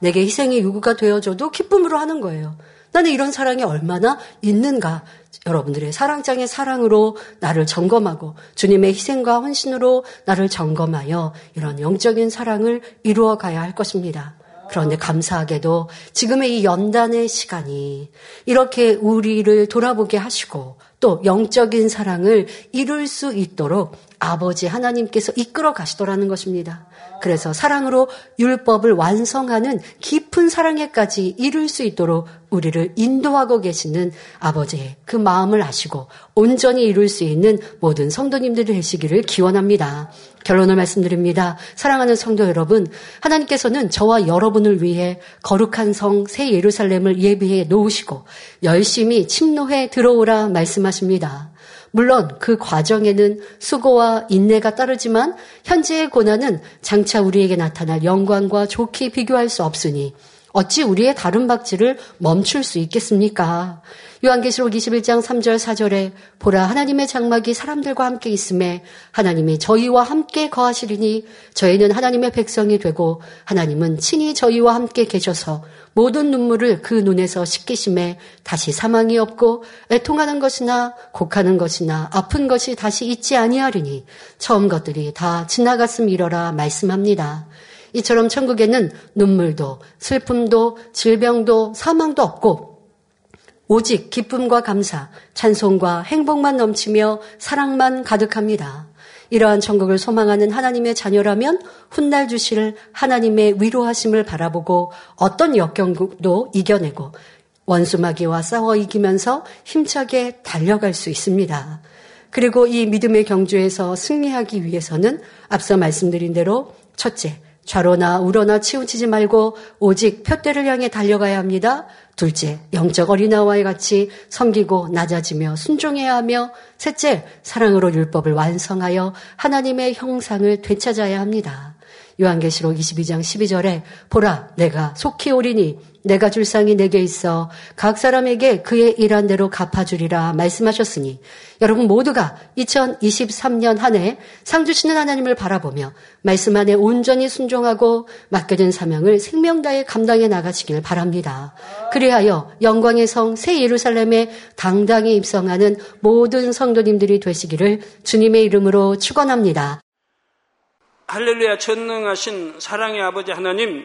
내게 희생이 요구가 되어줘도 기쁨으로 하는 거예요. 나는 이런 사랑이 얼마나 있는가. 여러분들의 사랑장의 사랑으로 나를 점검하고 주님의 희생과 헌신으로 나를 점검하여 이런 영적인 사랑을 이루어 가야 할 것입니다. 그런데 감사하게도 지금의 이 연단의 시간이 이렇게 우리를 돌아보게 하시고 또 영적인 사랑을 이룰 수 있도록 아버지 하나님께서 이끌어 가시더라는 것입니다. 그래서 사랑으로 율법을 완성하는 깊은 사랑에까지 이룰 수 있도록 우리를 인도하고 계시는 아버지의 그 마음을 아시고 온전히 이룰 수 있는 모든 성도님들이 되시기를 기원합니다. 결론을 말씀드립니다. 사랑하는 성도 여러분, 하나님께서는 저와 여러분을 위해 거룩한 성 새 예루살렘을 예비해 놓으시고 열심히 침노해 들어오라 말씀하십니다. 물론 그 과정에는 수고와 인내가 따르지만 현재의 고난은 장차 우리에게 나타날 영광과 좋게 비교할 수 없으니 어찌 우리의 다른 박질을 멈출 수 있겠습니까? 요한계시록 21장 3절 4절에 보라 하나님의 장막이 사람들과 함께 있음에 하나님이 저희와 함께 거하시리니 저희는 하나님의 백성이 되고 하나님은 친히 저희와 함께 계셔서 모든 눈물을 그 눈에서 씻기심에 다시 사망이 없고 애통하는 것이나 곡하는 것이나 아픈 것이 다시 있지 아니하리니 처음 것들이 다 지나갔음 이러라 말씀합니다. 이처럼 천국에는 눈물도 슬픔도 질병도 사망도 없고 오직 기쁨과 감사, 찬송과 행복만 넘치며 사랑만 가득합니다. 이러한 천국을 소망하는 하나님의 자녀라면 훗날 주실 하나님의 위로하심을 바라보고 어떤 역경도 이겨내고 원수마귀와 싸워 이기면서 힘차게 달려갈 수 있습니다. 그리고 이 믿음의 경주에서 승리하기 위해서는 앞서 말씀드린 대로 첫째, 좌로나 우로나 치우치지 말고 오직 표대를 향해 달려가야 합니다. 둘째, 영적 어린아와의 같이 섬기고 낮아지며 순종해야 하며 셋째, 사랑으로 율법을 완성하여 하나님의 형상을 되찾아야 합니다. 요한계시록 22장 12절에 보라 내가 속히 오리니 내가 줄 상이 내게 있어 각 사람에게 그의 일한 대로 갚아주리라 말씀하셨으니 여러분 모두가 2023년 한 해 상 주시는 하나님을 바라보며 말씀 안에 온전히 순종하고 맡겨진 사명을 생명 다해 감당해 나가시길 바랍니다. 그리하여 영광의 성 새 예루살렘에 당당히 입성하는 모든 성도님들이 되시기를 주님의 이름으로 축원합니다. 할렐루야 전능하신 사랑의 아버지 하나님